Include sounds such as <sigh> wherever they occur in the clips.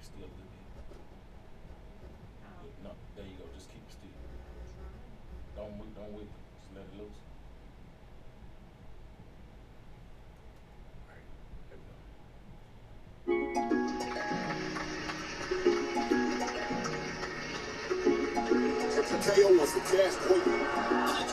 it still a little bit. No, there you go. Just keep it still. Don't move. Don't whip. Just let it loose. Right. There we was the gas queen.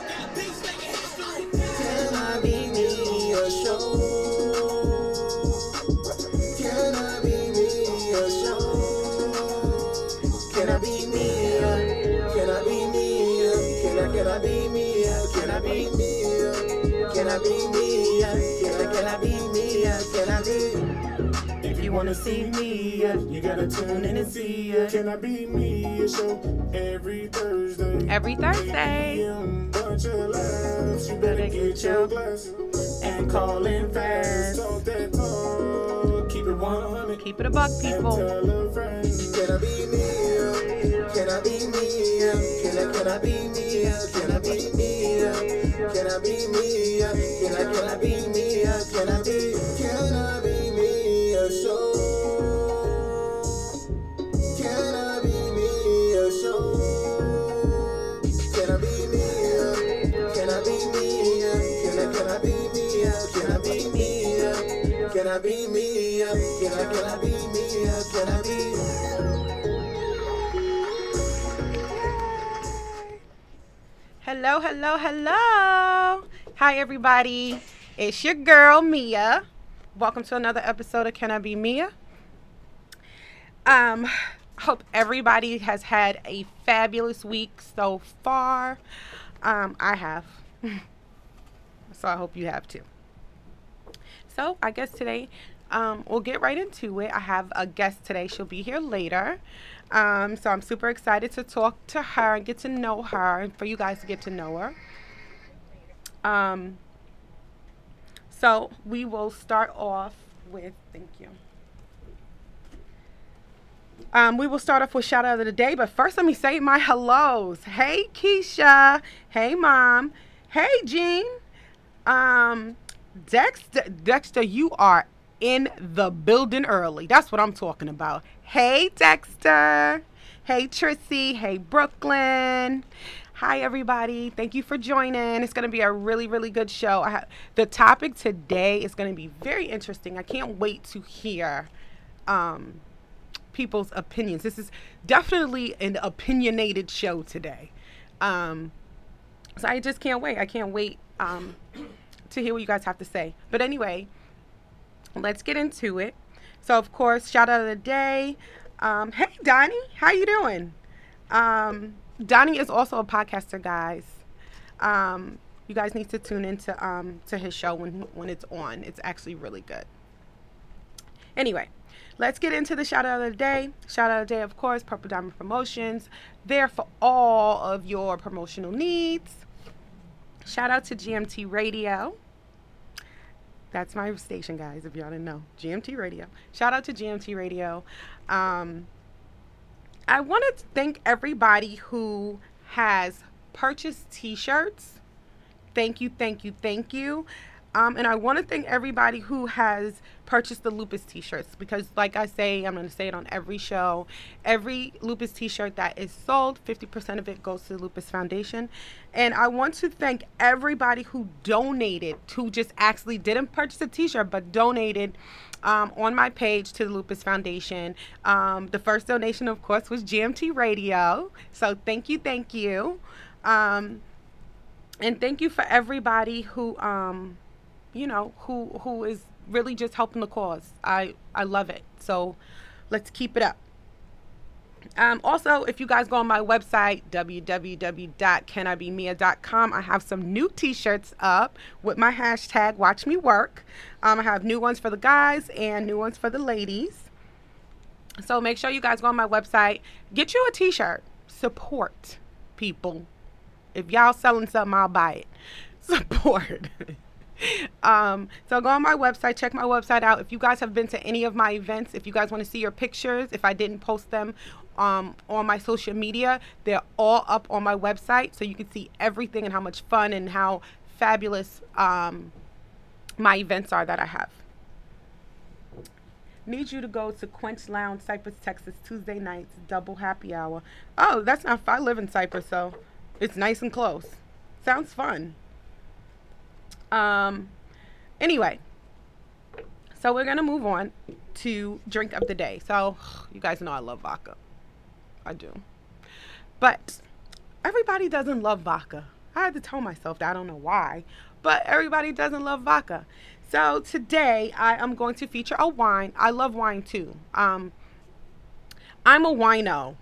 Me? Can I be? If you wanna see me, you gotta tune in and see. Can I be me a show every Thursday? Every Thursday. Bunch of laughs. You better get your glass. and call in fast. Talk that talk. Keep it 100. Keep it a buck, people. tell a friend. Can I be me? Can I be me? Can I can I be me? Can I be me? Can I be me? Can I can I be me? Can I be? Can I be me? Can I can I be me? Can I be? Hello, hello, hello. Hi, everybody. It's your girl, Mia. Welcome to another episode of Can I Be Mia? Um, hope everybody has had a fabulous week so far. Um, I have. <laughs> so I hope you have too. So I guess today um, we'll get right into it. I have a guest today. She'll be here later. Um, so I'm super excited to talk to her and get to know her and for you guys to get to know her. Um, so we will start off with, thank you. Um, we will start off with shout out of the day, but first let me say my hellos. Hey Keisha. Hey mom. Hey Jean. Um, Dexter, Dexter, you are in the building early. That's what I'm talking about. Hey Dexter. Hey Trissy. Hey Brooklyn. Hi everybody. Thank you for joining. It's going to be a really really good show. Ha- the topic today is going to be very interesting. I can't wait to hear um people's opinions. This is definitely an opinionated show today. Um, so I just can't wait. I can't wait um, to hear what you guys have to say. But anyway, let's get into it. So of course, shout out of the day. Um, hey Donnie, how you doing? Um, Donnie is also a podcaster, guys. Um, you guys need to tune into um, to his show when when it's on. It's actually really good. Anyway, let's get into the shout out of the day. Shout out of the day, of course, Purple Diamond Promotions. There for all of your promotional needs. Shout out to GMT Radio. That's my station, guys, if y'all didn't know. GMT Radio. Shout out to GMT Radio. Um, I want to thank everybody who has purchased t shirts. Thank you, thank you, thank you. Um, and I want to thank everybody who has purchased the Lupus t shirts because, like I say, I'm going to say it on every show. Every Lupus t shirt that is sold, 50% of it goes to the Lupus Foundation. And I want to thank everybody who donated, who just actually didn't purchase a t shirt but donated um, on my page to the Lupus Foundation. Um, the first donation, of course, was GMT Radio. So thank you, thank you. Um, and thank you for everybody who um you know who who is really just helping the cause i i love it so let's keep it up um, also, if you guys go on my website, www.canibemia.com, I have some new t shirts up with my hashtag Watch Me Work. Um, I have new ones for the guys and new ones for the ladies. So make sure you guys go on my website, get you a t shirt, support people. If y'all selling something, I'll buy it. <laughs> Support. <laughs> um, so go on my website, check my website out. If you guys have been to any of my events, if you guys want to see your pictures, if I didn't post them um, on my social media, they're all up on my website, so you can see everything and how much fun and how fabulous um, my events are that I have. Need you to go to Quench Lounge, Cypress, Texas, Tuesday nights, double happy hour. Oh, that's not. I live in Cypress, so it's nice and close. Sounds fun. Um. Anyway, so we're gonna move on to drink of the day. So <sighs> you guys know I love vodka. I do. But everybody doesn't love vodka. I had to tell myself that. I don't know why, but everybody doesn't love vodka. So today I am going to feature a wine. I love wine too. Um, I'm a wino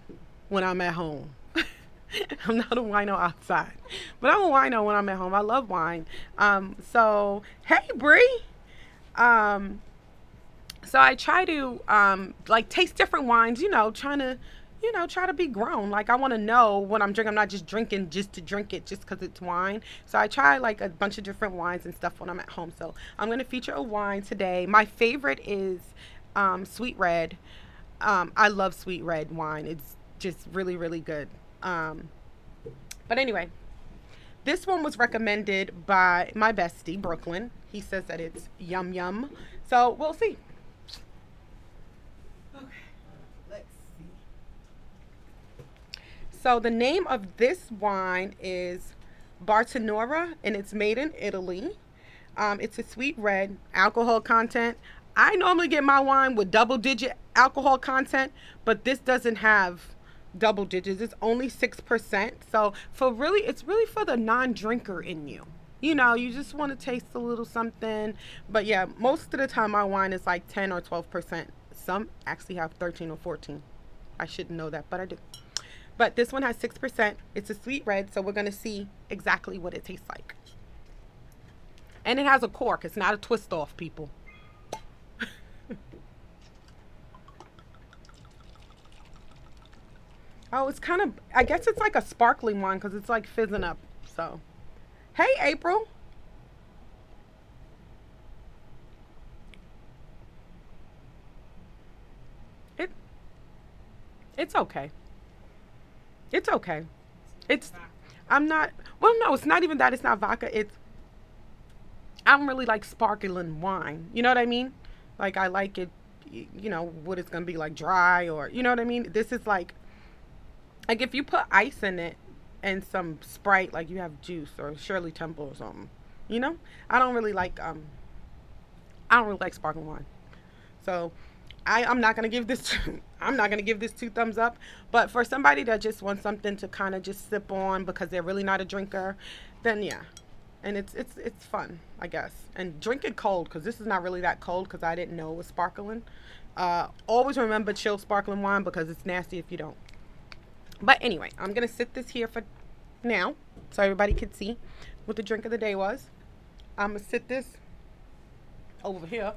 when I'm at home. <laughs> I'm not a wino outside, but I'm a wino when I'm at home. I love wine. Um, so hey, Bree. Um, so I try to um, like taste different wines. You know, trying to you know, try to be grown. Like I want to know what I'm drinking. I'm not just drinking just to drink it just because it's wine. So I try like a bunch of different wines and stuff when I'm at home. So I'm to feature a wine today. My favorite is um, Sweet Red. Um, I love Sweet Red wine. It's just really, really good. Um, but anyway, this one was recommended by my bestie, Brooklyn. He says that it's yum yum. So we'll see. Okay, let's see. So the name of this wine is Bartenura, and it's made in Italy. Um, it's a sweet red alcohol content. I normally get my wine with double digit alcohol content, but this doesn't have double digits. It's only 6%. So for really it's really for the non-drinker in you. You know, you just want to taste a little something. But yeah, most of the time my wine is like 10 or 12%. Some actually have 13 or 14. I shouldn't know that, but I do. But this one has 6%. It's a sweet red, so we're going to see exactly what it tastes like. And it has a cork. It's not a twist off, people. Oh, it's kind of, I guess it's like a sparkling wine because it's like fizzing up. So, hey, April. It, it's okay. It's okay. It's I'm not well no, it's not even that it's not vodka. It's I don't really like sparkling wine. You know what I mean? Like I like it you know what it's to be like dry or you know what I mean? This is like like if you put ice in it and some Sprite like you have juice or Shirley Temple or something. You know? I don't really like um I don't really like sparkling wine. So I, I'm not gonna give this. Two, <laughs> I'm not gonna give this two thumbs up. But for somebody that just wants something to kind of just sip on because they're really not a drinker, then yeah, and it's it's it's fun, I guess. And drink it cold because this is not really that cold because I didn't know it was sparkling. Uh, always remember chill sparkling wine because it's nasty if you don't. But anyway, I'm gonna sit this here for now so everybody could see what the drink of the day was. I'm gonna sit this over here.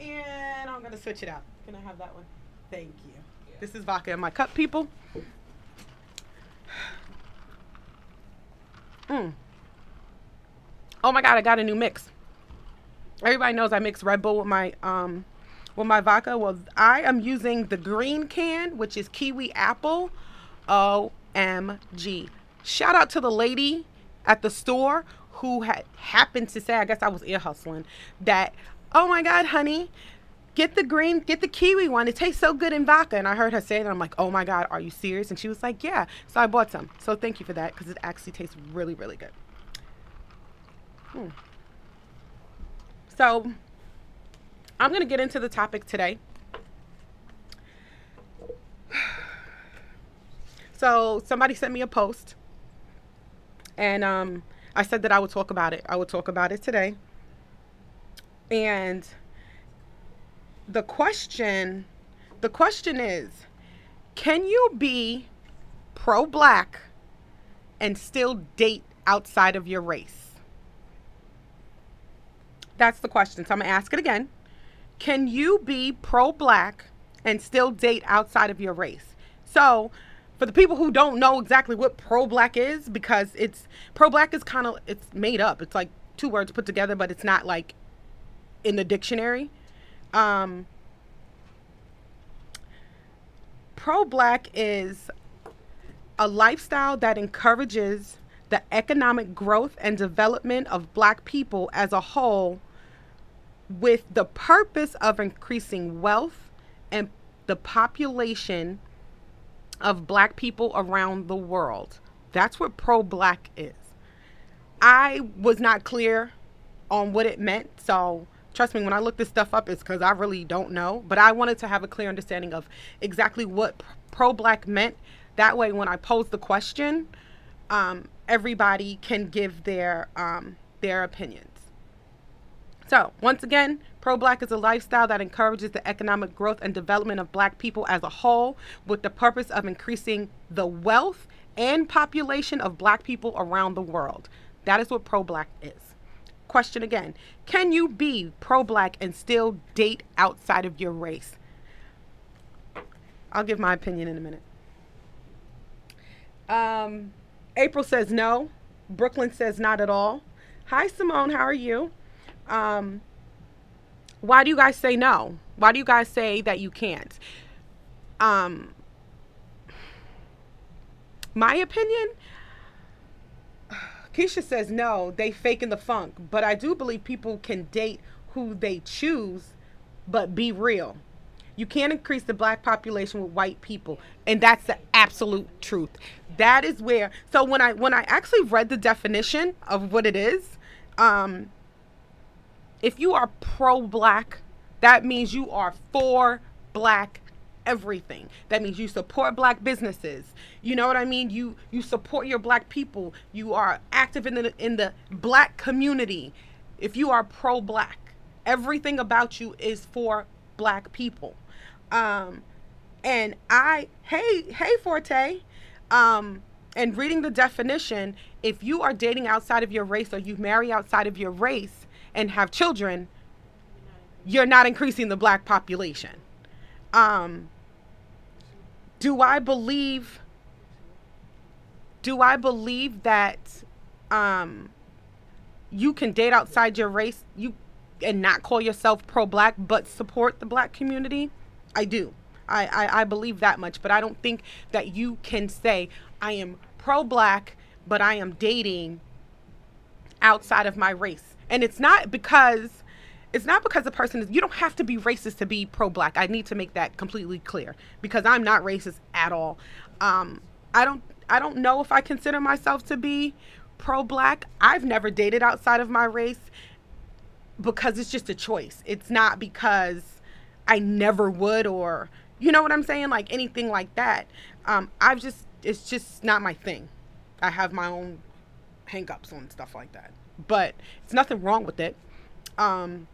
And I'm gonna switch it out. Can I have that one? Thank you. This is vodka in my cup, people. Mm. Oh my god, I got a new mix. Everybody knows I mix Red Bull with my um with my vodka. Well, I am using the green can, which is kiwi apple. OMG. Shout out to the lady at the store who had happened to say, I guess I was ear hustling, that oh my God, honey, get the green, get the kiwi one. It tastes so good in vodka. And I heard her say and I'm like, oh my God, are you serious? And she was like, yeah. So I bought some. So thank you for that because it actually tastes really, really good. Hmm. So I'm going to get into the topic today. <sighs> So somebody sent me a post, and um, I said that I would talk about it. I would talk about it today. And the question the question is can you be pro black and still date outside of your race? That's the question. So I'm to ask it again. Can you be pro black and still date outside of your race? So, for the people who don't know exactly what pro black is because it's pro black is kind of it's made up. It's like two words put together, but it's not like in the dictionary. Um, Pro black is a lifestyle that encourages the economic growth and development of black people as a whole with the purpose of increasing wealth and the population of black people around the world. That's what pro black is. I was not clear on what it meant, so trust me, when I look this stuff up, it's because I really don't know. But I wanted to have a clear understanding of exactly what pro black meant. That way, when I pose the question, um, everybody can give their um, their opinions. So, once again, pro black is a lifestyle that encourages the economic growth and development of black people as a whole with the purpose of increasing the wealth and population of black people around the world. That is what pro black is. Question again Can you be pro black and still date outside of your race? I'll give my opinion in a minute. Um, April says no. Brooklyn says not at all. Hi, Simone. How are you? Um, why do you guys say no? Why do you guys say that you can't? Um, my opinion, Keisha says no, they faking the funk, but I do believe people can date who they choose, but be real. You can't increase the black population with white people, and that's the absolute truth. That is where. So when I when I actually read the definition of what it is, um, if you are pro black, that means you are for black everything. That means you support black businesses. You know what I mean? You you support your black people. You are active in the in the black community. If you are pro black, everything about you is for black people. Um and I hey hey Forte um and reading the definition, if you are dating outside of your race or you marry outside of your race and have children, you're not increasing the black population. Um, do I believe? Do I believe that um, you can date outside your race, you and not call yourself pro-black, but support the black community? I do. I, I, I believe that much, but I don't think that you can say I am pro-black, but I am dating outside of my race. And it's not because it's not because the person is you don't have to be racist to be pro-black. I need to make that completely clear because I'm not racist at all. Um, I don't I don't know if I consider myself to be pro-black. I've never dated outside of my race because it's just a choice. It's not because I never would or you know what I'm saying like anything like that. Um, I've just it's just not my thing. I have my own hangups on stuff like that. But it's nothing wrong with it. Um,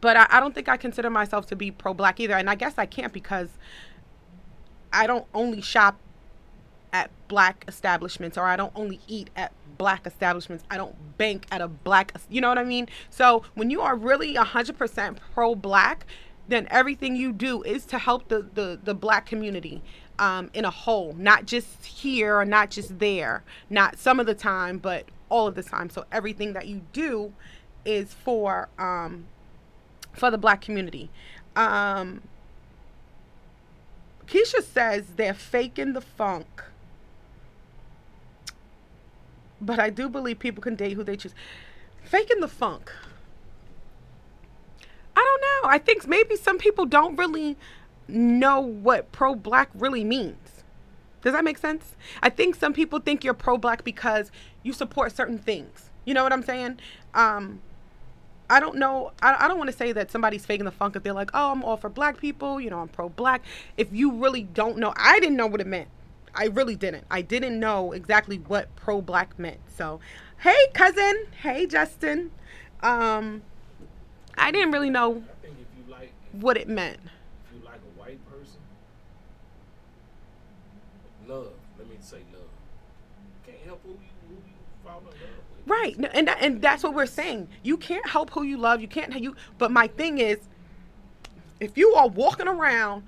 but I, I don't think I consider myself to be pro black either. And I guess I can't because I don't only shop at black establishments or I don't only eat at black establishments. I don't bank at a black, you know what I mean? So when you are really 100% pro black, then everything you do is to help the, the, the black community um, in a whole, not just here or not just there, not some of the time, but all of the time. So everything that you do is for um, for the black community. Um, Keisha says they're faking the funk. But I do believe people can date who they choose. Faking the funk. I don't know. I think maybe some people don't really know what pro black really means. Does that make sense? I think some people think you're pro black because you support certain things. You know what I'm saying? Um, I don't know. I, I don't want to say that somebody's faking the funk if they're like, oh, I'm all for black people. You know, I'm pro black. If you really don't know, I didn't know what it meant. I really didn't. I didn't know exactly what pro black meant. So, hey, cousin. Hey, Justin. Um, I didn't really know I think if you like, what it meant. if you like a white person, love. Let me say love. You can't help who you who you fall in love with. Right. And that, and that's what we're saying. You can't help who you love. You can't you but my thing is if you are walking around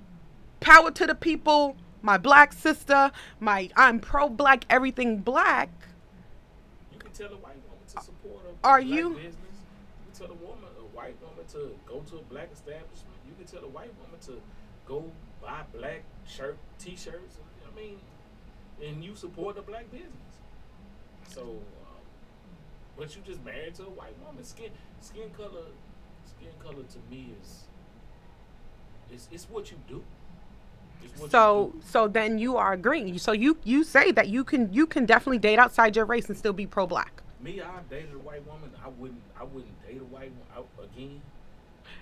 power to the people, my black sister, my I'm pro black, everything black, You can tell a white woman to support a Are black you- business. You can tell a woman, a white woman, to go to a black establishment. You can tell a white woman to go buy black shirt, t-shirts. I mean, and you support a black business. So, but you just married to a white woman. Skin, skin color, skin color to me is it's it's what you do. It's what you So do. so then you are agreeing. So you you say that you can you can definitely date outside your race and still be pro black. me, I dated a white woman. I wouldn't I wouldn't date a white out again.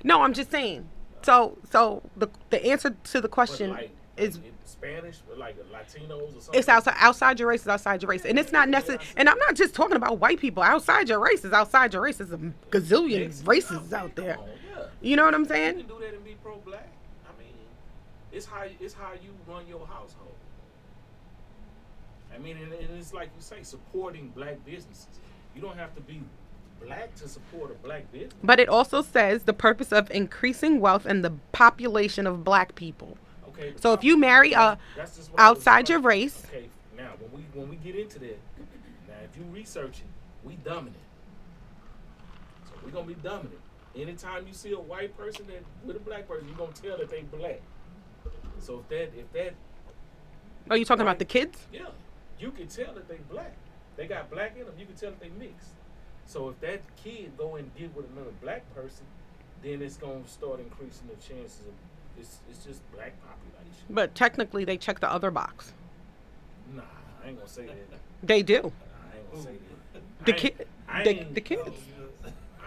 No, I'm just saying. So so the the answer to the But question like in Spanish, like Latinos or something. it's outside outside your race is outside your race, and it's not necessary. And I'm not just talking about white people. Outside your race is outside your race. There's a gazillion Mexican. races out there. on, yeah. You know what I'm You saying? can do that and be pro black. I mean, it's how it's how you run your household. I mean, and, and it's like you say, supporting black businesses. You don't have to be black to support a black business. But it also says the purpose of increasing wealth and the population of black people. Okay. So if you marry a That's just what I was outside your race, Okay. Now, when we when we get into that, now if you research it, we dominant. So we're gonna be dominant. Anytime you see a white person that with a black person, you're gonna tell that they black. So if that if that are you talking about the kids? yeah, you can tell that they black. They got black in them. You can tell that they mixed. So if that kid go and get with another black person, then it's gonna start increasing the chances of it's it's just black population. But technically, they check the other box. Nah, I ain't gonna say that. They do. I ain't gonna say that. The kid, the, the kids.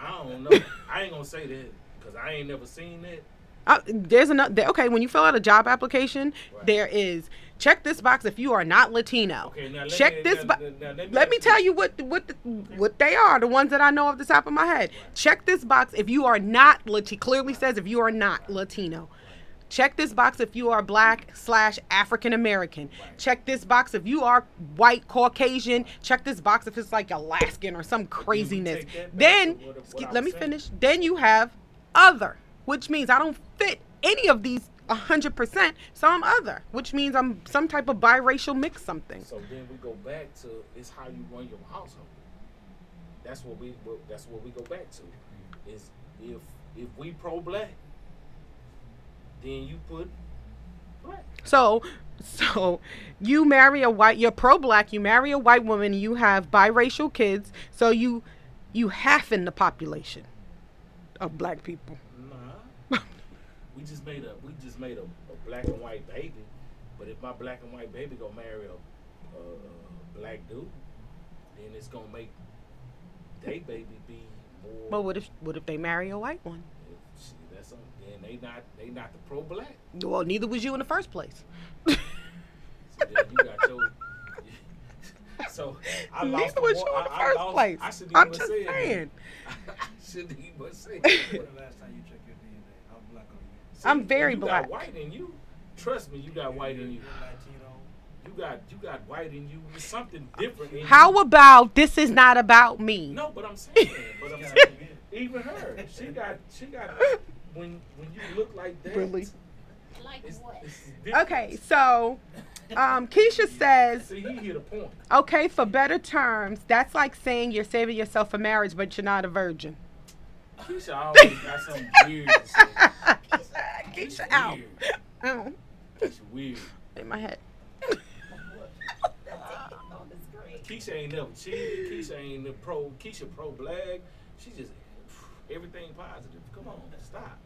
I don't know. <laughs> I ain't gonna say that because I ain't never seen that. Uh, there's another. Okay, when you fill out a job application, Right. there is check this box if you are not Latino. Okay, now let check me- this box. let me Let me tell you- you what what the, what they are. The ones that I know off the top of my head. Check this box if you are not Latino. Clearly says if you are not Latino. Check this box if you are black slash African American. Check this box if you are white Caucasian. Check this box if it's like Alaskan or some craziness. take that back Then to what- what sk- I let me saying. finish. Then you have other, which means I don't fit any of these 100%, so I'm other, which means I'm some type of biracial mix something. So then we go back to it's how you run your household. That's what we that's what we go back to. Is if if we pro black, then you put black. So, so you marry a white, you're pro-black, you marry a white woman, you have biracial kids, so you you half in the population of black people. Nah. <laughs> we just made a we just made a, a black and white baby. But if my black and white baby gonna marry a, a, a black dude, then it's gonna make they baby be more. But what if what if they marry a white one? See, that's something. Then they not they not the pro black. Well, neither was you in the first place. <laughs> So then you got your. <laughs> So I lost Neither was you in the I- I first lost- place. I shouldn't I'm just say it. saying. <laughs> I shouldn't even say. When the last time you checked your DNA? How black are you? See, I'm very you black. Got white in you. Trust me, you got white in you. You're Latino. You got you got white in you. There's something different in How you. about this is not about me? No, but I'm saying, but I'm saying, even her, she got she got when when you look like that. Really? Like It's, what? it's. Okay, so um, Keisha says, See, he hit a point. okay, for better terms, that's like saying you're saving yourself for marriage, but you're not a virgin. Keisha always got something weird to say. <laughs> Keisha, out. Weird. Ow. Keisha weird. In my head. <laughs> That's great. Keisha ain't never cheated. Keisha ain't the pro. Keisha pro black. She just everything positive. Come on, stop.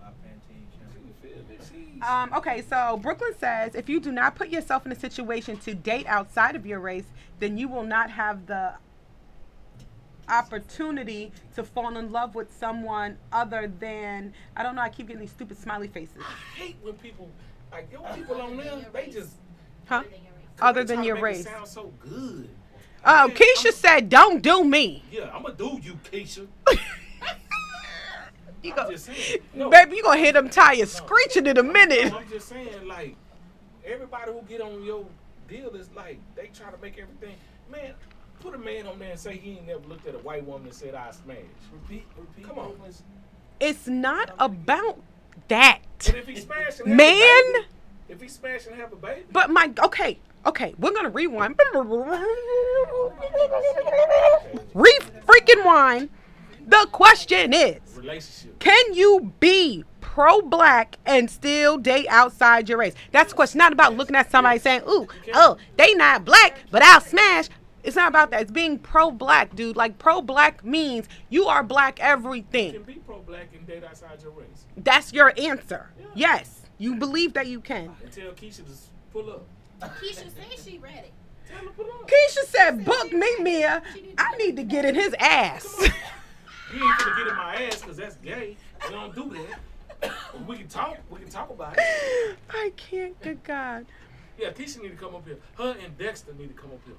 My Pantene You shampoo. feel me? She's- Um, okay, so Brooklyn says if you do not put yourself in a situation to date outside of your race, then you will not have the opportunity to fall in love with someone other than I don't know. I keep getting these stupid smiley faces. I hate when people like your people on there. They just Huh? Other than your race. Other they than your race. Sound so good. Oh, Man, Keisha I'm- said, "Don't do me." Yeah, I'm gonna do you, Keisha. <laughs> You I'm go, saying. No, baby, you gonna hear them tires screeching in a minute. No, I'm just saying, like, everybody who get on your deal is like they try to make everything. Man, put a man on there and say he ain't never looked at a white woman and said I smash. Repeat, repeat. Come on. It's not about that, But if he smash and have a man. baby, if he smash and have a baby, But my okay, okay, we're gonna rewind. <laughs> Oh Re freaking wind. The question is, can you be pro black and still date outside your race? That's the question. Not about looking at somebody saying, "Ooh, oh, they not black, but I'll smash." It's not about that. It's being pro-black, dude. Like pro-black means you are black everything. You can be pro-black and date outside your race. That's your answer. Yeah. Yes, you believe that you can. And tell Keisha to pull up. Keisha said she ready. Tell her pull up. Keisha said, "Book me, Mia. I need to get in his ass." <laughs> You ain't finna get in my ass because that's gay. We don't do that. <coughs> we can talk. We can talk about it. I can't. Good God. Yeah, Keisha need to come up here. Her and Dexter need to come up here.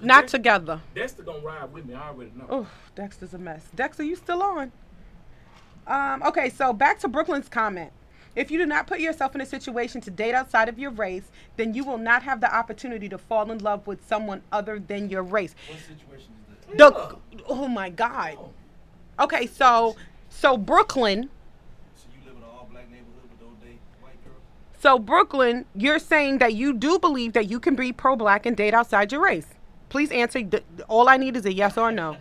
Not Dexter, together. Dexter don't ride with me. I already know. Oh, Dexter's a mess. Dexter, you still on? Um, okay, so back to Brooklyn's comment. If you do not put yourself in a situation to date outside of your race, then you will not have the opportunity to fall in love with someone other than your race. What situation is that? The, oh my God. Oh, Okay, so so Brooklyn, So you live in an all black neighborhood but don't date white girls? so Brooklyn, you're saying that you do believe that you can be pro-black and date outside your race. Please answer. th- All I need is a yes or a no.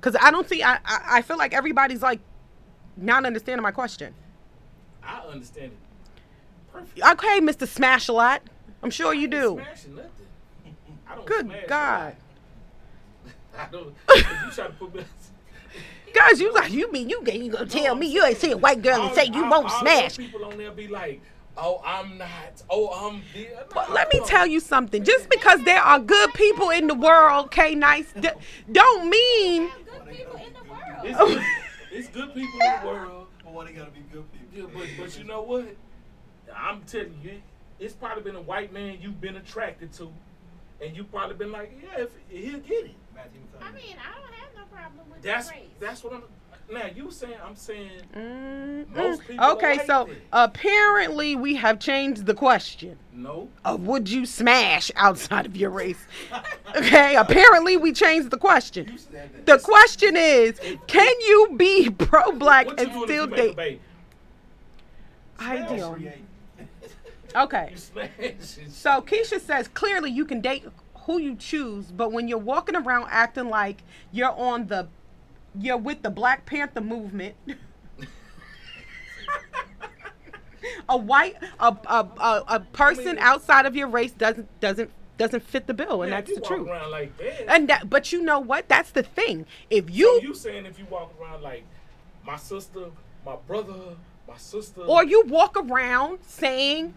Cause I don't see. I I, I feel like everybody's like not understanding my question. I understand it. Perfect. Okay, Mr. Smash a lot. I'm sure you do. Smashing nothing. I don't Good smash a God. Lot. <laughs> I don't. if you <laughs> try to put me. <laughs> Guys, you like you mean you ain't you gonna tell me you ain't see a white girl and say you All- won't all smash. People on there be like, "Oh, I'm not. Oh, I'm." The-. Uh, but let me tell you something. Just because there are good people in the world, okay, nice, d- don't mean Have good people in the world. It's good, it's good people in the world. But why they gotta be good people? Yeah, but but you know what? I'm telling you, it's probably been a white man you've been attracted to, and you probably been like, yeah, if, he'll get it. Matthew I mean, I don't have no problem with That's race. that's what I'm. Now you saying I'm saying Mm, Most people Okay, so that. apparently we have changed the question no. of would you smash outside of your race? Okay, apparently we changed the question. You said that. The question is, can you be pro-black and doing still if you make a date? baby? Ideal. Okay. <laughs> You smash. So Keisha says clearly you can date who you choose, but when you're walking around acting like you're on the you're with the Black Panther movement. <laughs> a white a, a, a, a person outside of your race doesn't doesn't doesn't fit the bill and Man, that's the truth. Like that, And that but you know what? That's the thing. If you so you saying if you walk around like my sister, my brother, my sister, or you walk around saying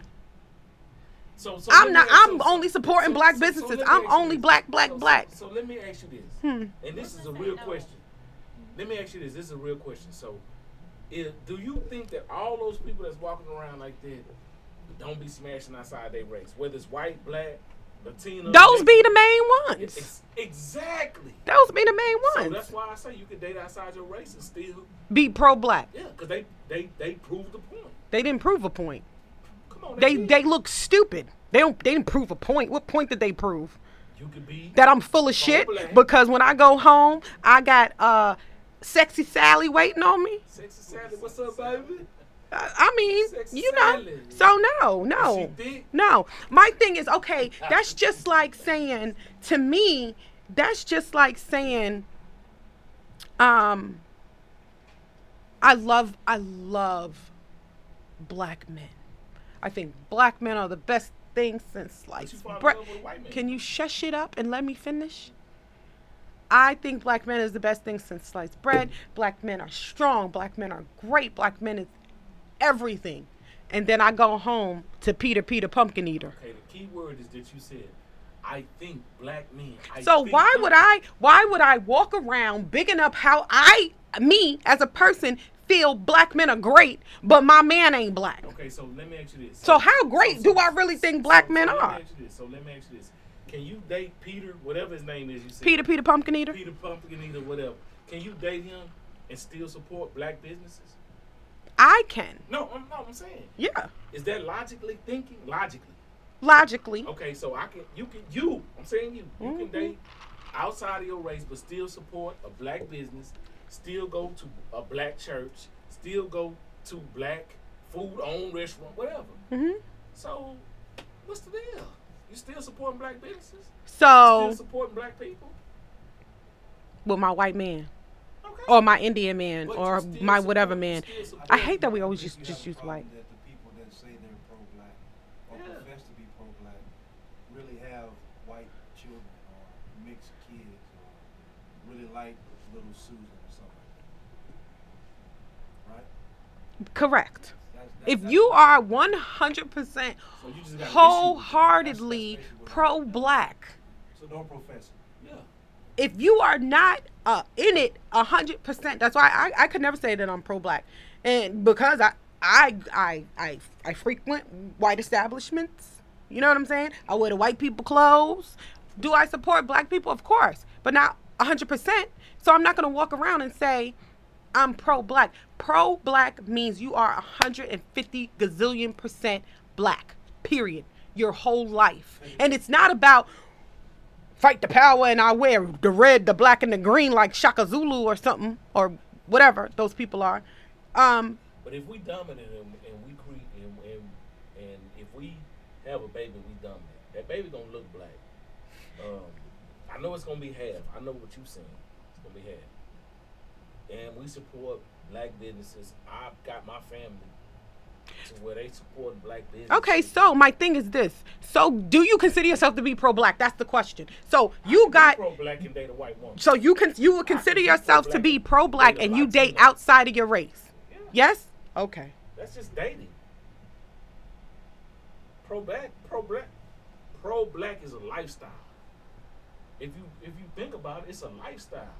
So, so I'm not- ask- I'm only supporting black businesses. let me I'm only this. black, black, So- so- black. So, let me ask you this, Hmm. and this is a real no. question. Let me ask you this. This is a real question. So, is, do you think that all those people that's walking around like that don't be smashing outside their race, whether it's white, black, Latino? those Mexican? be the main ones. Ex- exactly. Those be the main ones. So that's why I say you can date outside your race and still, Be pro-black. yeah, because they they they prove the point. They didn't prove a point. On, They they look stupid. They don't they didn't prove a point. What point did they prove? you could be That I'm full of shit Pro-black. because when I go home, I got uh sexy Sally waiting on me. sexy Sally. What's up, baby? I, I mean, Sexy you know. Sally. So no, no. Is she thick? No. My thing is okay, that's just like saying to me, that's just like saying um I love I love black men. I think black men are the best thing since sliced bread. love with a white man. Can you shush it up and let me finish? I think black men is the best thing since sliced bread. Black men are strong. Black men are great. Black men is everything. And then I go home to Peter Peter Pumpkin Eater. Okay, the key word is that you said, I think black men. I So why would I why would I walk around bigging up how I me as a person feel black men are great, but my man ain't black? Okay, so let me ask you this. So how great do I really think black men so are? Let me ask you this. So let me ask you this. Can you date Peter, whatever his name is? You said Peter Peter Pumpkin Eater? Peter Pumpkin Eater, whatever. Can you date him and still support black businesses? I can. No, I'm, no, I'm saying. Yeah. Is that logically thinking? Logically. Logically. Okay, so I can, you can, you, I'm saying you, you can Mhm. date outside of your race, but still support a black business, still go to a black church, still go to black food owned restaurant, whatever. hmm So, what's the deal? You still supporting black businesses? So Still supporting black people? with my white man Okay. or my Indian man But or my whatever man. I hate that we always just just use white the people that say they're pro-black or Yeah. profess to be pro-black really have white children kids really like little Susan or something. Right? Correct. If you are 100% So you just got an issue with that. wholeheartedly That's- that's basically what I'm- pro black, So don't profess if you are not uh, in it a hundred percent, that's why I, I could never say that I'm pro black, and because I I I I I frequent white establishments. You know what I'm saying? I wear the white people clothes. Do I support black people? Of course, but not a hundred percent. So I'm not gonna walk around and say I'm pro black. Pro black means you are 150 gazillion percent black. Period. Your whole life, and it's not about fight the power and I wear the red, the black, and the green like Shaka Zulu or something or whatever those people are. Um, But if we dominant and, and we create and, and and if we have a baby, we dominant. That baby gonna look black. Um, I know it's gonna be half. I know what you saying. It's gonna be half. And we support black businesses. I've got my family to where they support black businesses. okay, so my thing is this. So do you consider yourself to be pro black? That's the question. So you got pro black and date a white woman. so you can you would consider yourself to be pro black and you date outside of your race. Yeah, Yes? Okay. that's just dating. Pro black, pro black, pro black is a lifestyle. If you if you think about it, it's a lifestyle.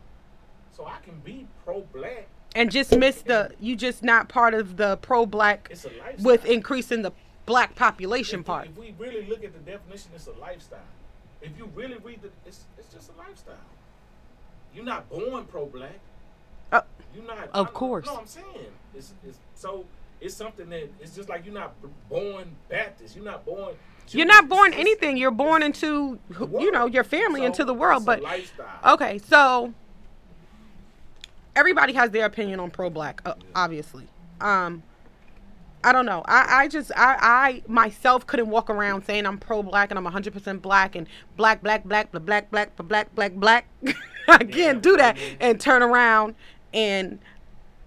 So I can be pro black. And just miss the you just not part of the pro black It's a lifestyle. with increasing the black population if, part. If we really look at the definition, it's a lifestyle. If you really read the, it's it's just a lifestyle. You're not born pro black. Uh, You're not. Of I- course. No, I'm saying it's, it's so it's something that it's just like you're not born Baptist. You're not born. You're not born anything. You're born into you know your family So, into the world. it's a But lifestyle. okay, so everybody has their opinion on pro black, uh, obviously. Um, I don't know. I, I just I, I myself couldn't walk around saying I'm pro black and I'm 100 percent black and black black black black black black black black black. <laughs> I can't do that and turn around and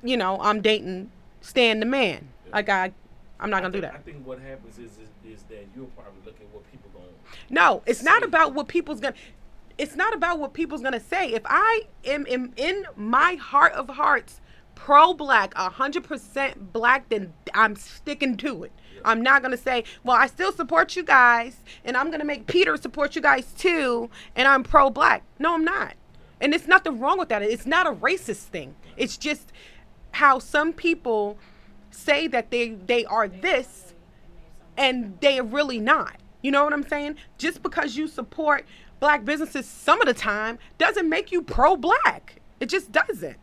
you know I'm dating Stan the man. Like I I'm not gonna do that. I think what happens is is, is that you'll probably look at what people going. To No, it's not about what people's gonna. It's not about what people's gonna say. If I am, am in my heart of hearts pro black, hundred percent black, then I'm sticking to it. I'm not gonna say, well, I still support you guys, and I'm gonna make Peter support you guys too, and I'm pro black. No, I'm not. And it's nothing wrong with that. It's not a racist thing. It's just how some people say that they they are this and they're really not. You know what I'm saying? Just because you support black businesses some of the time doesn't make you pro black. It just doesn't.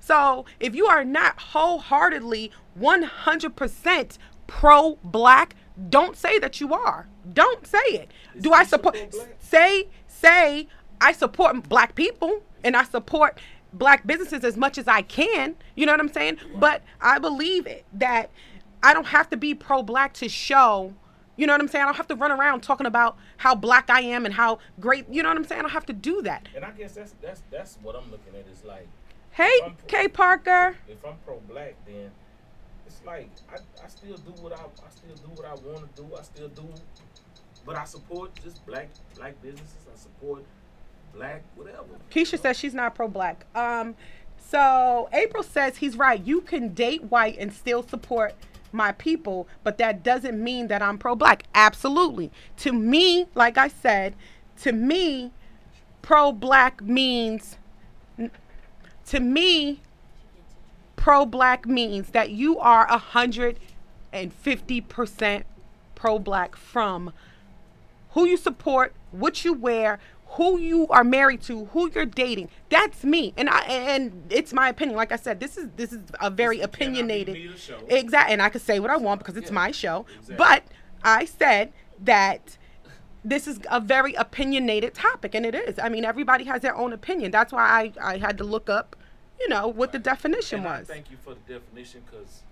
So if you are not wholeheartedly 100% pro black, don't say that you are. Don't say it. Do I support? Say say I support black people and I support black businesses as much as I can. You know what I'm saying? But I believe it, that I don't have to be pro black to show. You know what I'm saying? I don't have to run around talking about how black I am and how great. You know what I'm saying? I don't have to do that. And I guess that's that's that's what I'm looking at. Is like Hey, pro- Kay Parker. if I'm pro black, then it's like I, I still do what I I still do what I want to do. I still do, but I support just black black businesses. I support black whatever. Keisha says she's not pro black. Um, so April says he's right. You can date white and still support my people, but that doesn't mean that I'm pro black. Absolutely. To me, like I said, to me, pro black means to me, pro black means that you are a hundred and fifty percent pro black from who you support, what you wear, who you are married to, who you're dating. That's me, and I and it's my opinion. Like I said, this is this is a very This opinionated. Exactly, and I can say what I want because it's Yeah, my show. exactly. But I said that this is a very opinionated topic, and it is. I mean, everybody has their own opinion. That's why I I had to look up, you know, what the definition And I was. thank you for the definition because.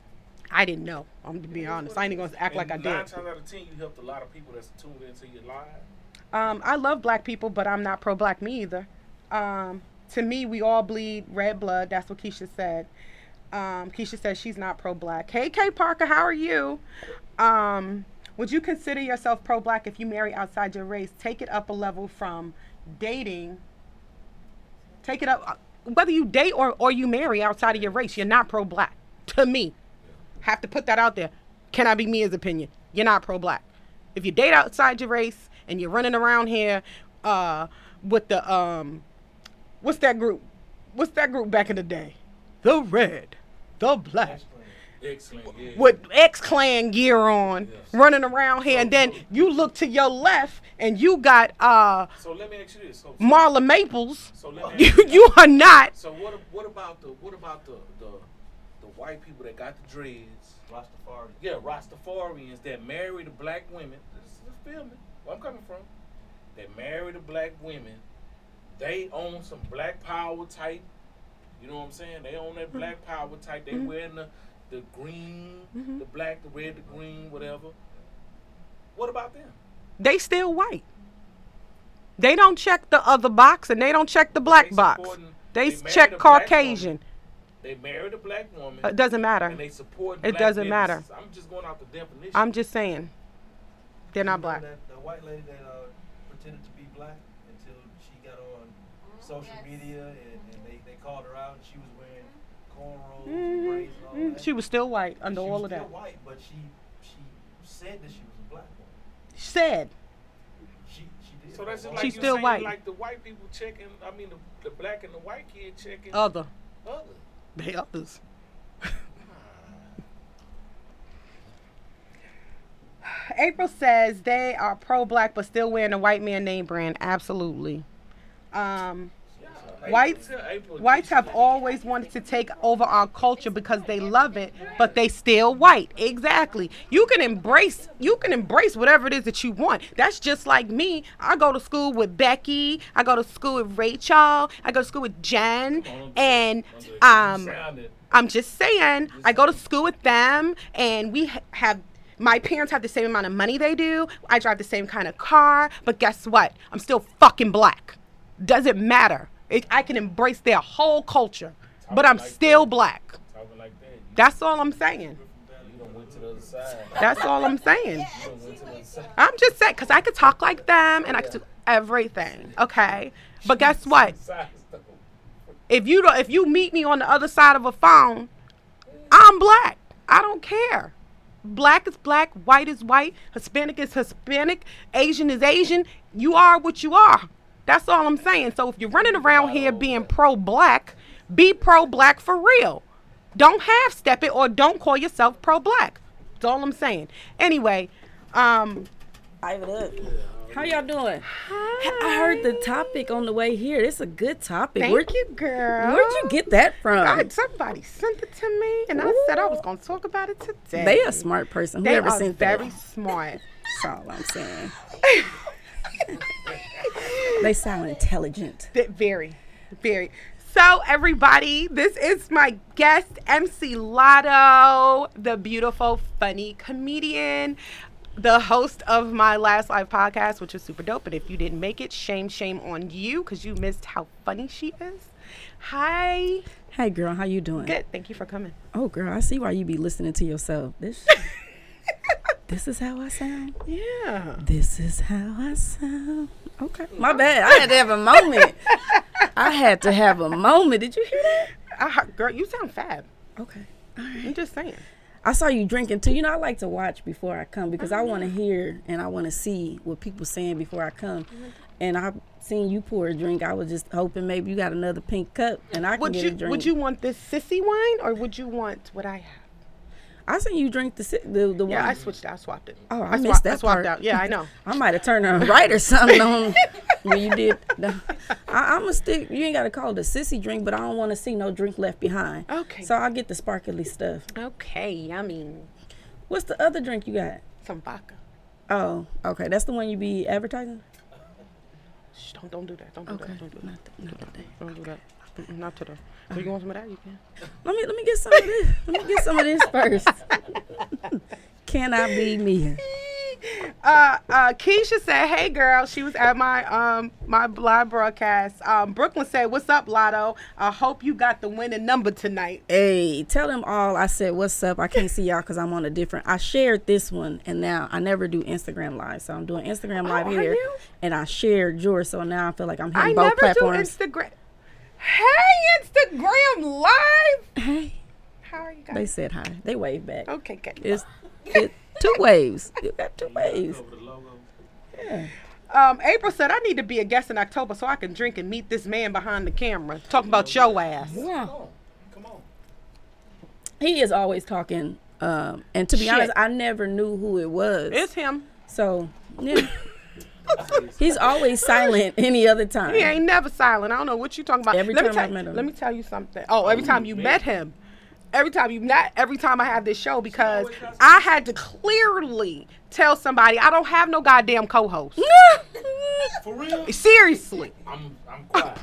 I didn't know. I'm going to be honest. I ain't gonna act like I Nine did. times out of ten, you helped a lot of people that's tuned into your live. Um, I love black people, but I'm not pro black me either. Um, to me, we all bleed red blood. That's what Keisha said. Um, Keisha says she's not pro black. Hey, Kay Parker, how are you? Um, would you consider yourself pro black if you marry outside your race? Take it up a level from dating Take it up. uh, Whether you date or, or you marry outside of your race, you're not pro black. To me. Have to put that out there. Can I be me as opinion? You're not pro black. If you date outside your race and you're running around here uh, with the um what's that group? What's that group back in the day? The red, the black Excellent. Yeah. with X Clan gear on, Yes. running around here, and then you look to your left and you got uh So let me ask you this. So, Marla Maples. so let me You ask you, you are not. So what? What about the? What about the the the white people that got the dreads? Rastafari. Yeah, Rastafarians that marry the black women. This is feel me? Where I'm coming from? That marry the black women. They own some black power type. You know what I'm saying? They own that mm-hmm. black power type. They mm-hmm. wearing the the green, mm-hmm. the black, the red, the green, whatever. What about them? They still white. They don't check the other box and they don't check the black They box. They they check Caucasian. They married a black woman. Uh, it doesn't matter. and they support. It doesn't matter. I'm just going out the definition. I'm just saying. They're not black. That, the white lady that uh, pretended to be black until she got on social yes. media and, and they, they called her out and she was wearing cornrows and braids and all Mm, that. She was still white under She all was of still that. white, but she she said that she was a black woman. Said. She she did. So that's just like She's you still saying, white. Like the white people checking. I mean, the, the black and the white kid checking Other. other. They others. April says they are pro black but still wearing a white man name brand. Absolutely. Um, Whites- whites have always wanted to take over our culture because they love it, but they still white. Exactly. You can embrace you can embrace whatever it is that you want. That's just like me. I go to school with Becky. I go to school with Rachel. I go to school with Jen. And um I'm just saying, I go to school with them, and we have. My parents have the same amount of money they do. I drive the same kind of car, but guess what? I'm still fucking black. Doesn't matter. It, I can embrace their whole culture, but I'm like still that. black. Like that. That's all I'm saying. you done went to the other side. That's all I'm saying. You done went to the other side. I'm just saying, because I could talk like them and I could do everything, okay? But guess what? If you don't, if you meet me on the other side of a phone, I'm black. I don't care. Black is black, white is white, Hispanic is Hispanic, Asian is Asian. You are what you are. That's all I'm saying. So if you're running around here being pro black, be pro black for real. Don't half step it or don't call yourself pro black. That's all I'm saying. Anyway, um Live it up. How y'all doing? Hi. I heard the topic on the way here. It's a good topic. thank Where- you, girl. Where'd you get that from? God, somebody sent it to me, and I said I was going to talk about it today. they a smart person. They Whoever are sent very that. smart. That's all I'm saying. they sound intelligent. <laughs> Very, very. So, everybody, this is my guest, MC Lotto, the beautiful, funny comedian, the host of my last live podcast, which was super dope. But if you didn't make it, shame, shame on you because you missed how funny she is. Hi. Hey girl, how you doing? Good. Thank you for coming. Oh girl, I see why you be listening to yourself. This <laughs> This is how I sound. Yeah. This is how I sound. Okay. My <laughs> bad. I had to have a moment. I had to have a moment. Did you hear that? I, girl, you sound fab. Okay. I'm just saying. I saw you drinking too. You know, I like to watch before I come because I uh-huh. want to hear and I want to see what people saying before I come. Mm-hmm. And I've seen you pour a drink. I was just hoping maybe you got another pink cup and I can Would get you a drink. would you want this sissy wine or would you want what I have? I seen you drink the the the Yeah, I switched. I swapped it. Oh, I swapped, missed I that swapped part. out. Yeah, I know. <laughs> I might have turned her right or something on <laughs> when you did. No. I, I'm a stick. You ain't got to call it a sissy drink, but I don't want to see no drink left behind. Okay. So I'll get the sparkly stuff. Okay, yummy. What's the other drink you got? Some vodka. Oh, okay. That's the one you be advertising. Shh, don't don't do that. Don't do Okay. that. Don't do that. Not, the, not today. Don't do that. Mm-mm, Not today. Uh-huh. If you want some of that, you can. Let me let me get some of this. Let me get some of this first. <laughs> Can I be me? <laughs> Uh, uh, Keisha said, "Hey, girl." She was at my um my live broadcast. Um, Brooklyn said, "What's up, Lotto? I hope you got the winning number tonight." Hey, tell them all I said what's up. I can't see y'all because I'm on a different. I shared this one and now I never do Instagram live, so I'm doing Instagram live Oh, here, and I shared yours. So now I feel like I'm hitting I both never platforms. do Instagram. Hey, Instagram Live. Hey, How are you guys? they said hi. They waved back. Okay, good. It's it, two <laughs> waves. You got two waves. Over the logo. Yeah. Um, April said I need to be a guest in October so I can drink and meet this man behind the camera talking about your ass. Yeah. Come on. He is always talking. Um, and to be Shit. honest, I never knew who it was. It's him. so yeah. <laughs> He's always silent any other time. He ain't never silent. I don't know what you're talking about. Every let me time tell, I've met him. Let me tell you something. Oh, every time you met him. Every time you not every time I have this show because I had to clearly tell somebody I don't have no goddamn co-host. <laughs> For real? Seriously. I'm I'm quiet.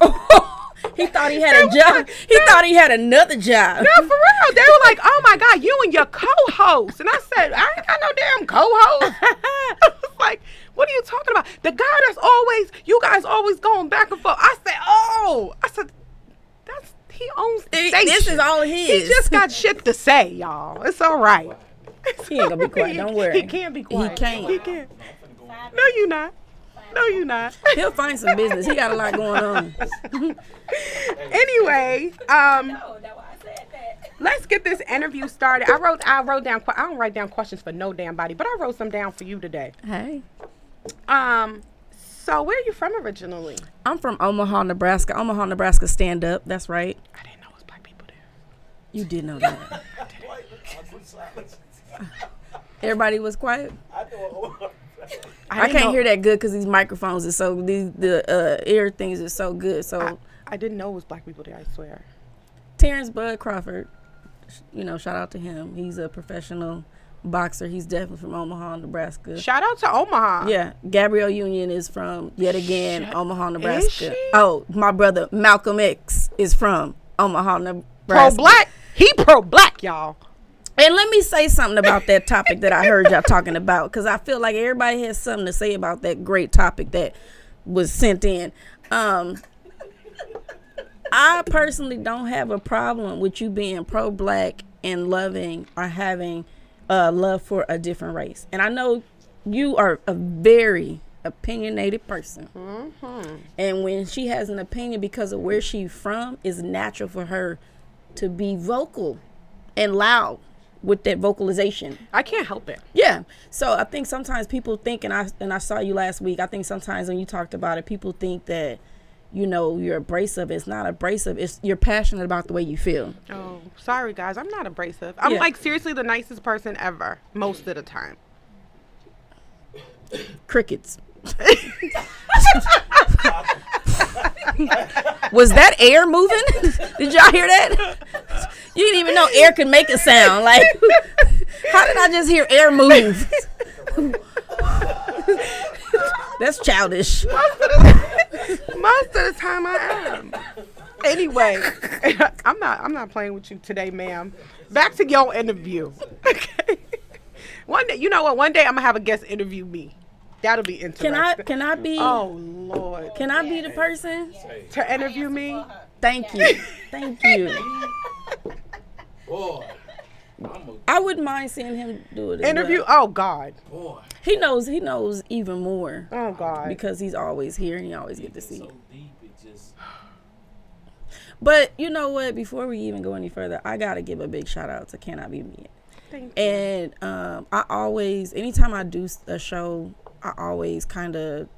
<laughs> <laughs> he thought he had a job. He thought he had another job. No, for real. They were like, "Oh my god, you and your co-host," and I said, "I ain't got no damn co-host." I was like, "What are you talking about?" The guy that's always, you guys always going back and forth. I said, "Oh," I said, "That's he owns the station. this is all his. He just got <laughs> shit to say, y'all. It's all right. He ain't gonna be quiet. Don't worry. <laughs> He can't be quiet. can't. He can't. No, you not. No, you not. <laughs> He'll find some business. He got a lot going on. anyway, um. That's why I said that. Let's get this interview started. I wrote I wrote down I don't write down questions for no damn body, but I wrote some down for you today. Hey. Um so where are you from originally? I'm from Omaha, Nebraska. Omaha, Nebraska stand up. That's right. I didn't know it was black people there. You did know that. Everybody was quiet. I, didn't can't know- hear that good because these microphones are so these the uh, ear things are so good. So I, I didn't know it was black people there, I swear. Terrence Bud Crawford, you know, shout out to him. He's a professional boxer. He's definitely from Omaha, Nebraska. Shout out to Omaha. Yeah, Gabrielle Union is from yet again Shut- Omaha, Nebraska. Oh, my brother Malcolm X is from Omaha, Nebraska. Pro black. He pro black, y'all. And let me say something about that topic that I heard y'all talking about because I feel like everybody has something to say about that great topic that was sent in. Um, I personally don't have a problem with you being pro black and loving or having uh, love for a different race. And I know you are a very opinionated person. And when she has an opinion because of where she's from, it's natural for her to be vocal and loud with that vocalization. I can't help it. Yeah. So I think sometimes people think, and I and I saw you last week. I think sometimes when you talked about it, people think that you know you're abrasive. It's not abrasive. It's you're passionate about the way you feel. Oh, sorry guys. I'm not abrasive. I'm Yeah. like seriously the nicest person ever most of the time. Crickets. <laughs> Was that air moving? <laughs> did y'all hear that? <laughs> You didn't even know air could make a sound. Like, how did I just hear air move? That's childish. Most of the time I am. Anyway, <laughs> I'm not I'm not playing with you today, ma'am. Back to your interview. Okay. <laughs> One day, you know what? One day I'm gonna have a guest interview me. That'll be interesting. Can I? Can I be? Oh Lord. Can I be the person? To interview me? Thank you. Thank you. <laughs> Boy. I'm a I wouldn't mind seeing him do it. Interview? well. Oh God. boy. He knows. He knows even more Oh God. because he's always here and you always get to see. So deep it just But you know what? Before we even go any further, I gotta give a big shout out to Can I Be Me. Thank you. And um, I always, anytime I do a show, I always kind of,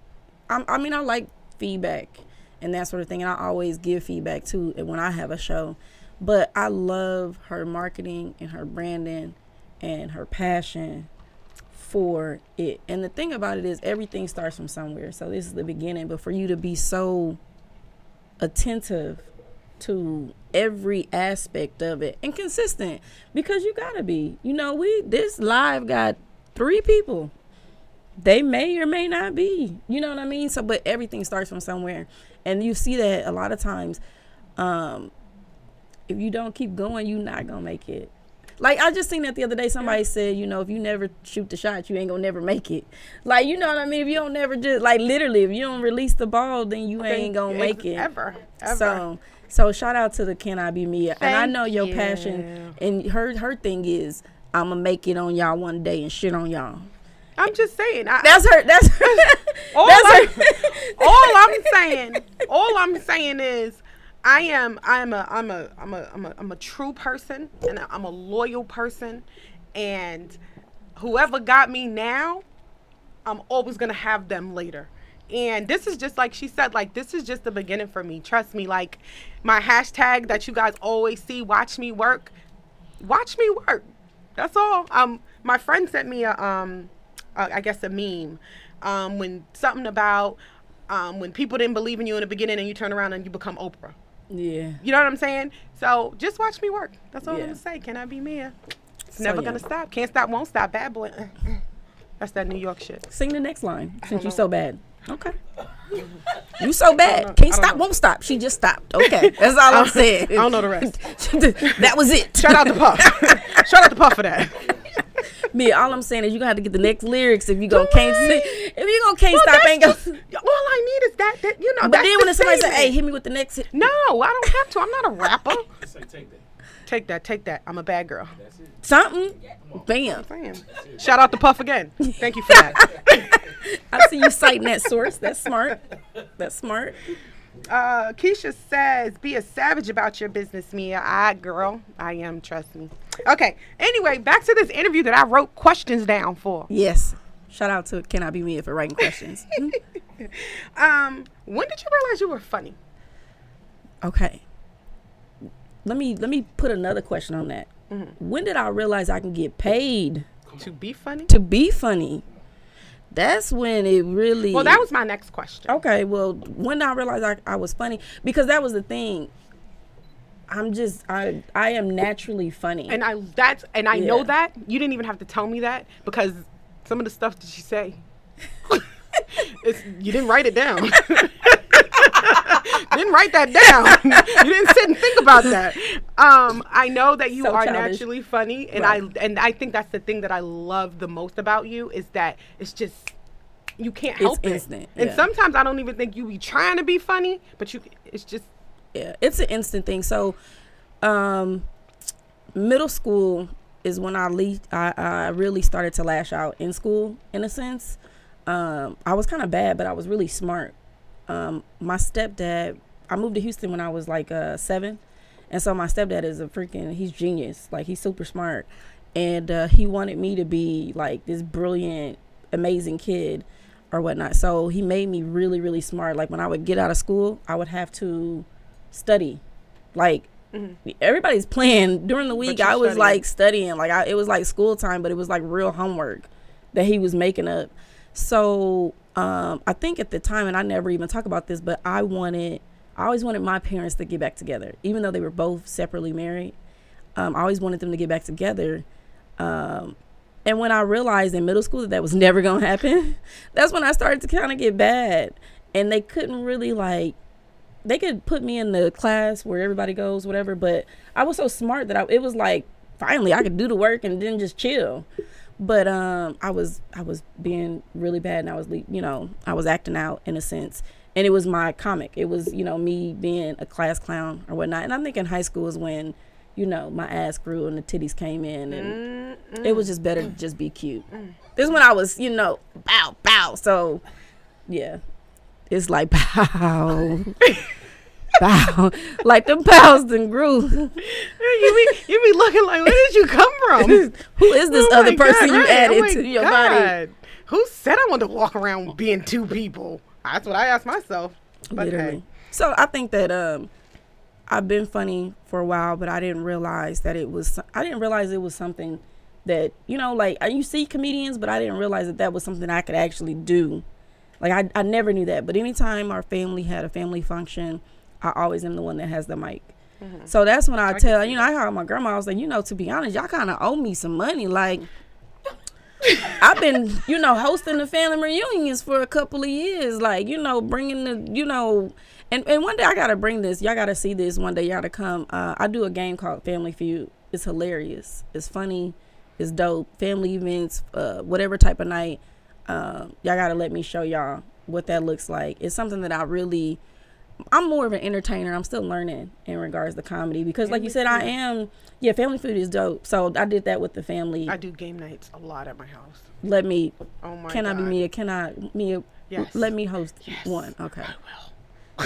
I, I mean, I like feedback and that sort of thing, and I always give feedback too when I have a show. But I love her marketing and her branding and her passion for it. And the thing about it is, everything starts from somewhere. So this is the beginning. But for you to be so attentive to every aspect of it and consistent because you gotta be you know we this live got three people they may or may not be you know what i mean so but everything starts from somewhere and you see that a lot of times um if you don't keep going you're not gonna make it like I just seen that the other day. Somebody said, you know, if you never shoot the shot, you ain't gonna never make it. Like you know what I mean? If you don't never just like literally, if you don't release the ball, then you ain't gonna make it. Ever. Ever. So so shout out to the Can I Be Mia. and I know your you. passion and her her thing is I'ma make it on y'all one day and shit on y'all. I'm just saying. I, That's her that's her <laughs> all, that's I'm, her all I'm saying, all I'm saying is, I am I'm a I'm a I'm a I'm a I'm a true person and I'm a loyal person and whoever got me now, I'm always gonna have them later. And this is just like she said, like this is just the beginning for me. Trust me, like my hashtag that you guys always see, watch me work. Watch me work. That's all. Um my friend sent me a um uh, I guess a meme. Um when something about um when people didn't believe in you in the beginning and you turn around and you become Oprah. Yeah. You know what I'm saying? So just watch me work. That's all Yeah. I'm gonna say. Can I be Mia? It's So, never yeah. gonna stop. Can't stop, won't stop. Bad boy. <clears throat> That's that New York shit. Sing the next line since you so bad. Okay. You so bad. Can't stop, know. won't stop. She just stopped. Okay. That's all I'm saying. I don't know the rest. <laughs> that was it. Shout out to Puff. <laughs> Shout out to Puff for that. <laughs> <laughs> Me, all I'm saying is you're gonna have to get the next lyrics if you gonna can't sing. <laughs> If you gonna can't Well, stop, that's ain't gonna. all I need is that. that you know. But that's then the when somebody say, "Hey, hit me with the next," hit. no, I don't have to. I'm not a <laughs> rapper. Say, take that. take that. Take that. I'm a bad girl. That's it. something, bam. Damn. Shout out to Puff again. Thank you for that. I see you citing that source. That's smart. That's smart. Uh, Keisha says, "Be a savage about your business, Mia." I, girl, I am. Trust me. Okay. Anyway, back to this interview that I wrote questions down for. Yes. Shout out to Can I Be Me for writing questions. <laughs> Um, when did you realize you were funny? okay. Let me let me put another question on that. Mm-hmm. When did I realize I can get paid To be funny? to be funny? That's when it really. Well, that was my next question. Okay, well, when I realized I, I was funny, because that was the thing. I'm just I I am naturally funny. And I that's and I know that you didn't even have to tell me that because some of the stuff that you say, <laughs> it's you didn't write it down. <laughs> didn't write that down. you didn't sit and think about that. Um, I know that you So are childish. naturally funny, and Right. I and I think that's the thing that I love the most about you is that it's just you can't It's help instant, it. And sometimes I don't even think you be trying to be funny, but you it's just yeah, it's an instant thing. So, um, middle school is when I le- I, I really started to lash out in school. In a sense, um, I was kind of bad, but I was really smart. Um, my stepdad, I moved to Houston when I was like uh, seven, and so my stepdad is a freaking he's genius. Like he's super smart, and uh, he wanted me to be like this brilliant, amazing kid or whatnot. So he made me really, really smart. Like when I would get out of school, I would have to study. Like everybody's playing during the week. I was studying. like studying. Like I, it was like school time, but it was like real homework that he was making up. So um, I think at the time, and I never even talk about this, but I wanted, I always wanted my parents to get back together, even though they were both separately married. Um, I always wanted them to get back together. Um, and when I realized in middle school that that was <laughs> never going to happen, <laughs> that's when I started to kind of get bad. And they couldn't really like, they could put me in the class where everybody goes, whatever. But I was so smart that I, it was like, finally I could do the work and then just chill. But um, I was I was being really bad, and I was you know I was acting out in a sense, and it was my comic. It was you know me being a class clown or whatnot. And I think in high school is when you know my ass grew and the titties came in, and it was just better to just be cute. This is when I was you know bow bow. So yeah, it's like <laughs> bow. Bow, like the bows and grew. you be you be looking like where did you come from? <laughs> Who is this Oh other person God, you right. added Oh to your body? Who said I wanted to walk around being two people? That's what I asked myself. But literally. hey, So I think that um, I've been funny for a while, but I didn't realize that it was. I didn't realize it was something that you know, like you see comedians, but I didn't realize that that was something I could actually do. Like I, I never knew that. But anytime our family had a family function, I always am the one that has the mic. So that's when I, can tell you know I called my grandma. I was like, you know, to be honest, y'all kind of owe me some money. Like <laughs> I've been, you know, hosting the family reunions for a couple of years. Like, you know, bringing the, you know, and, and one day I gotta bring this. Y'all gotta see this. One day y'all gotta come. Uh, I do a game called Family Feud. It's hilarious. It's funny. It's dope. Family events, uh, whatever type of night. Uh, y'all gotta let me show y'all what that looks like. It's something that I really. I'm more of an entertainer. I'm still learning in regards to comedy because, like you said, I am. Yeah, Family Feud is dope. So I did that with the family. I do game nights a lot at my house. Let me Oh my god. can god. I be Mia? Can I Mia? Yes. Let me host one. Okay.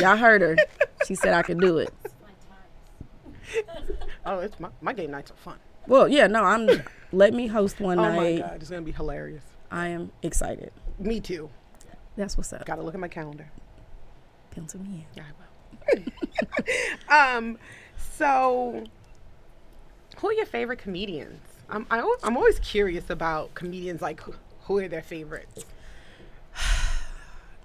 Y'all heard her. <laughs> She said I could do it. Oh, it's my, my game nights are fun. Well, yeah, no, I'm. Let me host one Oh my night. god, it's gonna be hilarious. I am excited. Me too. That's what's up. Gotta look at my calendar. Pencil me in. Yeah, I will. <laughs> um, so who are your favorite comedians? I'm I, al- I'm always curious about comedians. Like who, who are their favorites? <sighs>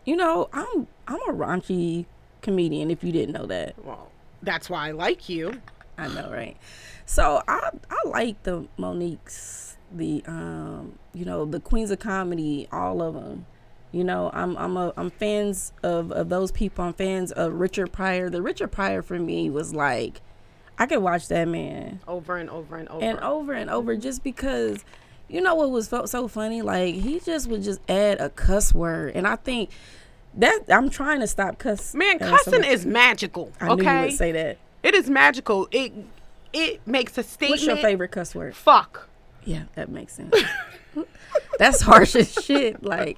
You know, I'm I'm a raunchy comedian. If you didn't know that, Well, that's why I like you. I know, right? So I I like the Moniques, the um, you know, the Queens of Comedy, all of them. You know, I'm I'm a I'm fans of of those people. I'm fans of Richard Pryor. The Richard Pryor for me was like, I could watch that man Over and over and over. and over and over just because you know what was felt so funny like he just would just add a cuss word and i think that i'm trying to stop cussing. Man, uh, cussing some- is magical. i knew you okay, would say that it is magical. It it makes a statement. what's your favorite cuss word Fuck. Yeah. That makes sense. That's harsh as shit like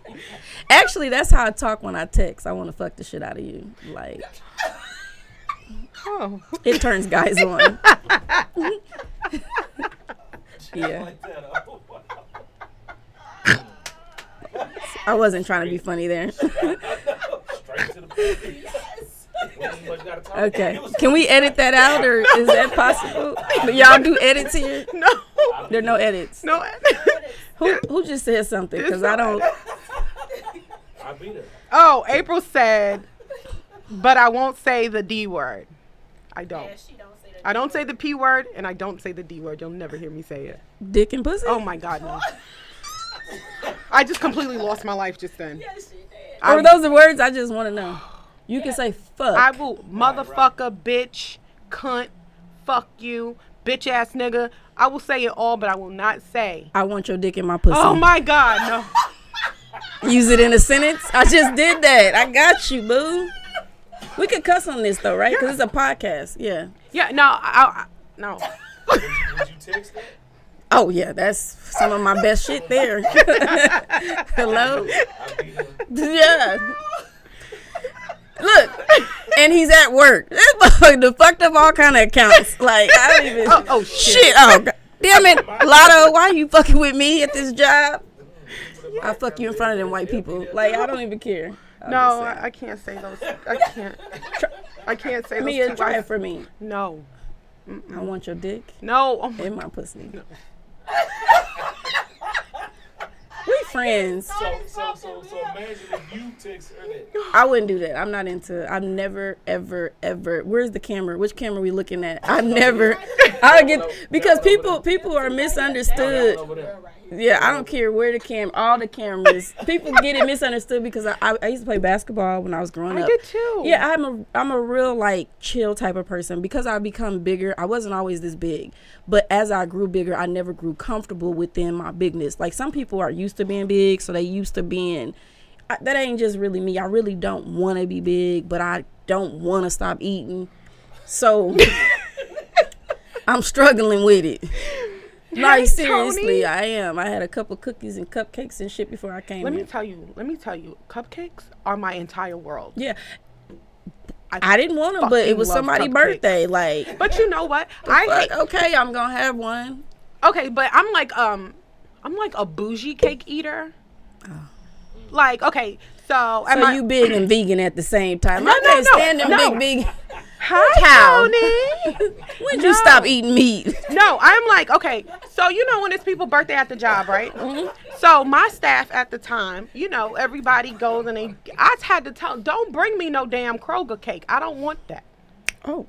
actually that's how i talk when i text. I want to fuck the shit out of you like. Oh, it turns guys on. <laughs> Yeah. Like that. Oh, wow. i wasn't trying to be funny there. <laughs> Straight to the point. Wasn't much gotta talk Okay. Can we edit that out or is that possible? Do y'all do edits here? no, There are no edits. no. edits. Who who just said something? Because I don't. I'll be oh, April said, but I won't say the D word. I don't. Yeah, she don't say that. I don't say the P word and I don't say the D word. You'll never hear me say it. Dick and pussy. Oh my God, no. I just completely lost my life just then. Yes, she did. Or those are words I just want to know. You can say fuck. I will motherfucker, bitch, cunt, fuck you, bitch ass nigga. I will say it all, but I will not say. I want your dick in my pussy. Oh my God, no. <laughs> Use it in a sentence. I just did that. I got you, boo. We could cuss on this though, right? Because it's a podcast. Yeah. Yeah, no, I, I no. Would you, would you text that? Oh yeah, that's some of my best shit there. <laughs> Hello. I'll be there. Yeah. Look, and he's at work. <laughs> This motherfucker fucked up all kind of accounts. Like I don't even. Oh, oh, shit. shit! Oh, God. damn it, Lotto, why are you fucking with me at this job? I fuck you in front of them white people. Like I don't even care. I'm No. I, I can't say those. I can't. I can't say those. Mia, try it for me. No, I want your dick no. Oh my- in my pussy. We friends. So, so, so, so imagine if you text her that. I wouldn't do that. I'm not into. I've never, ever, ever. Where's the camera? Which camera are we looking at? I never. I <laughs> get because people people are misunderstood. Yeah, I don't care where the cam, all the cameras. People get it misunderstood because I, I, I used to play basketball when I was growing I up. I did too. Yeah, I'm a I'm a real like chill type of person because I become bigger. I wasn't always this big, but as I grew bigger, I never grew comfortable within my bigness. Like some people are used to being big, so they used to being. I, that ain't just really me. I really don't want to be big, but I don't want to stop eating. So <laughs> I'm struggling with it. Like Hey, seriously. I am. I had a couple cookies and cupcakes and shit before I came Let me tell you. Let me tell you. Cupcakes are my entire world. Yeah. I didn't want them, but it was somebody's birthday. Like, But you know what? I hate, okay, I'm gonna have one. okay, but I'm like um, I'm like a bougie cake eater. Oh. Like okay, so am So I, you big and vegan at the same time. No, I no, can't no, stand them no. big, big. <laughs> Hi, How? Tony. <laughs> When'd you stop eating meat? No, I'm like, okay, so you know when it's people's birthday at the job, right? <laughs> Mm-hmm. So my staff at the time, you know, everybody goes and they, I had to tell, don't bring me no damn Kroger cake. I don't want that. Oh.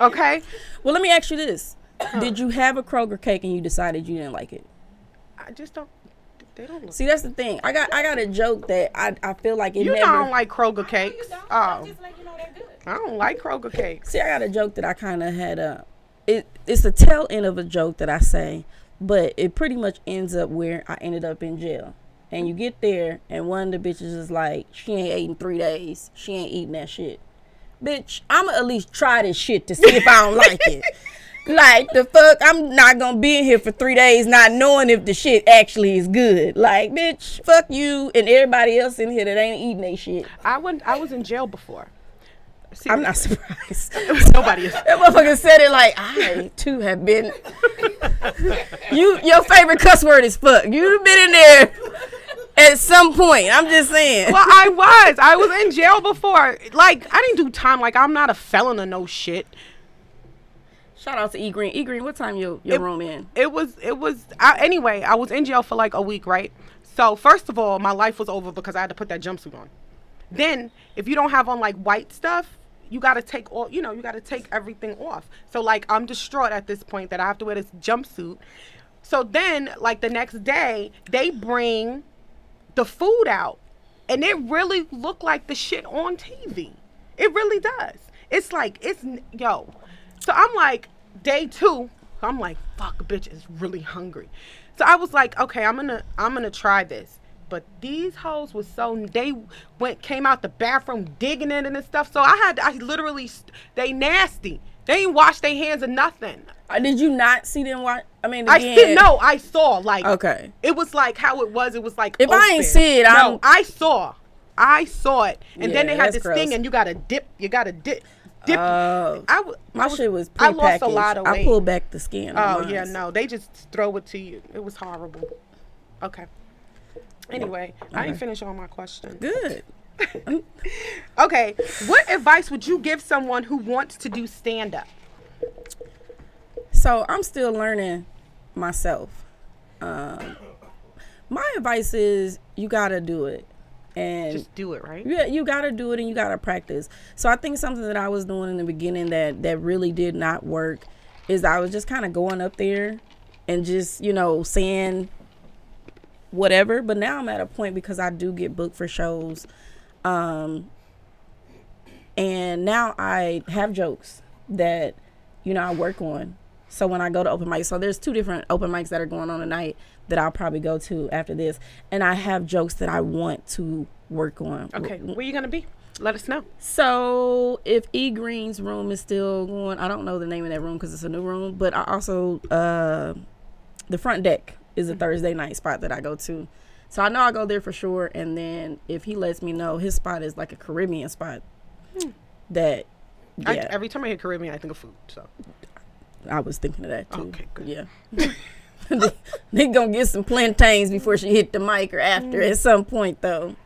Okay? Well, let me ask you this: Did you have a Kroger cake and you decided you didn't like it? I just don't, they don't look. See, that's the thing. I got I got a joke that I I feel like it You know. I don't like Kroger cakes. Oh, Just like you know they're good. I don't like Kroger cakes. See, I got a joke that I kind of had a. It it's the tail end of a joke that I say, but it pretty much ends up where I ended up in jail. And you get there, and one of the bitches is like, "She ain't ate in three days. She ain't eating that shit." Bitch, I'ma at least try this shit to see if I don't like it. <laughs> Like the fuck, I'm not gonna be in here for three days not knowing if the shit actually is good. Like, bitch, fuck you and everybody else in here that ain't eating they shit. I went, I was in jail before. I'm not <laughs> surprised. <laughs> Nobody is. That motherfucker said it like I too have been. <laughs> you your favorite cuss word is fuck. You've been in there at some point. I'm just saying. Well, I was. I was in jail before. Like, I didn't do time. Like, I'm not a felon or no shit. Shout out to E Green. E Green, what time your your It- room in? It was. It was. I, anyway, I was in jail for like a week, right? So first of all, my life was over because I had to put that jumpsuit on. Then, if you don't have on like white stuff, you got to take all. You know, you got to take everything off. So like, I'm distraught at this point that I have to wear this jumpsuit. So then, like the next day, they bring the food out, and it really looked like the shit on TV. It really does. It's like it's yo. So I'm like day two. I'm like fuck, bitch is really hungry. So I was like, okay, I'm gonna I'm gonna try this. But these hoes was so they went came out the bathroom digging in it and stuff. So I had I literally they nasty. They ain't wash their hands or nothing. Uh, Did you not see them watch? I mean, I see no, I saw like Okay. it was like how it was. It was like If I ain't see it, I'm- I saw, I saw it, and then they had this gross. thing, and you gotta dip, you gotta dip, dip. Oh. I w- My I was, shit was I lost a lot of weight. I pulled back the skin. Oh yeah, no, they just throw it to you. It was horrible. Okay. Anyway, I didn't finish all my questions. Good. <laughs> Okay, what advice would you give someone who wants to do stand up? So I'm still learning myself. Um, my advice is you gotta do it, and Just do it, right? Yeah, you gotta do it and you gotta practice. So I think something that I was doing in the beginning that that really did not work is I was just kind of going up there and just you know saying whatever. But now I'm at a point because I do get booked for shows, um, and now I have jokes that you know I work on. So when I go to open mic so there's two different open mics that are going on tonight that I'll probably go to after this, and I have jokes that I want to work on. Okay, where you gonna be? Let us know. So if E Green's room is still going, I don't know the name of that room because it's a new room. But I also uh, the front deck is a Thursday night spot that I go to. So I know I go there for sure. And then if he lets me know, his spot is like a Caribbean spot. That yeah, I, every time I hear Caribbean, I think of food. So I was thinking of that too. Okay, good. Yeah. <laughs> <laughs> they, gonna get some plantains before she hit the mic or after at some point though.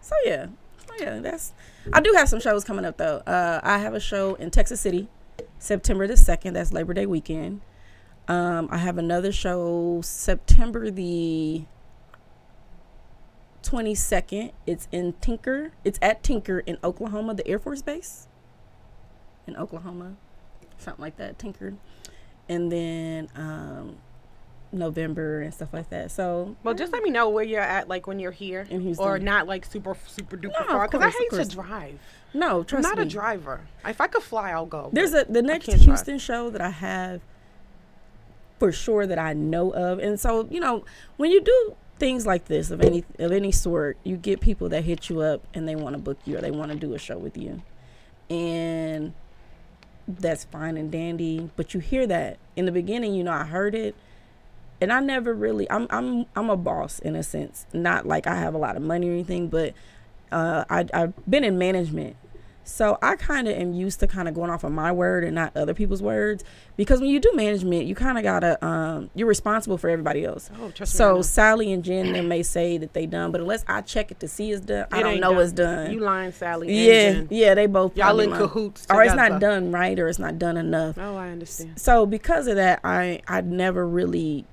So yeah, so yeah, that's. I do have some shows coming up though. Uh, I have a show in Texas City, September the second. That's Labor Day weekend. Um, I have another show September the twenty second. It's in Tinker. It's at Tinker in Oklahoma, the Air Force Base. In Oklahoma, something like that. Tinker, and then um, November and stuff like that. So Well, just let me know where you're at, like when you're here, In Houston. or not like super super duper No, far. Because I hate to drive. no, trust I'm not me. a driver. If I could fly, I'll go. There's a the next can't drive. Houston show that I have for sure that I know of, and so you know when you do things like this of any of any sort, you get people that hit you up and they want to book you or they want to do a show with you, and that's fine and dandy. But you hear that in the beginning, you know, I heard it. And I never really I'm I'm I'm a boss in a sense. Not like I have a lot of money or anything, but uh, I I've been in management so I kind of am used to kind of going off of my word and not other people's words because when you do management, you kind of gotta um, you're responsible for everybody else. Oh, trust me, so. Sally and Jen they may say that they done, but unless I check it to see it's done, I don't know it's done. You lying, Sally? and yeah, Jen. yeah, they both Y'all in lying. cahoots or it's not done right, or it's not done enough. Oh, I understand. So because of that, I I never really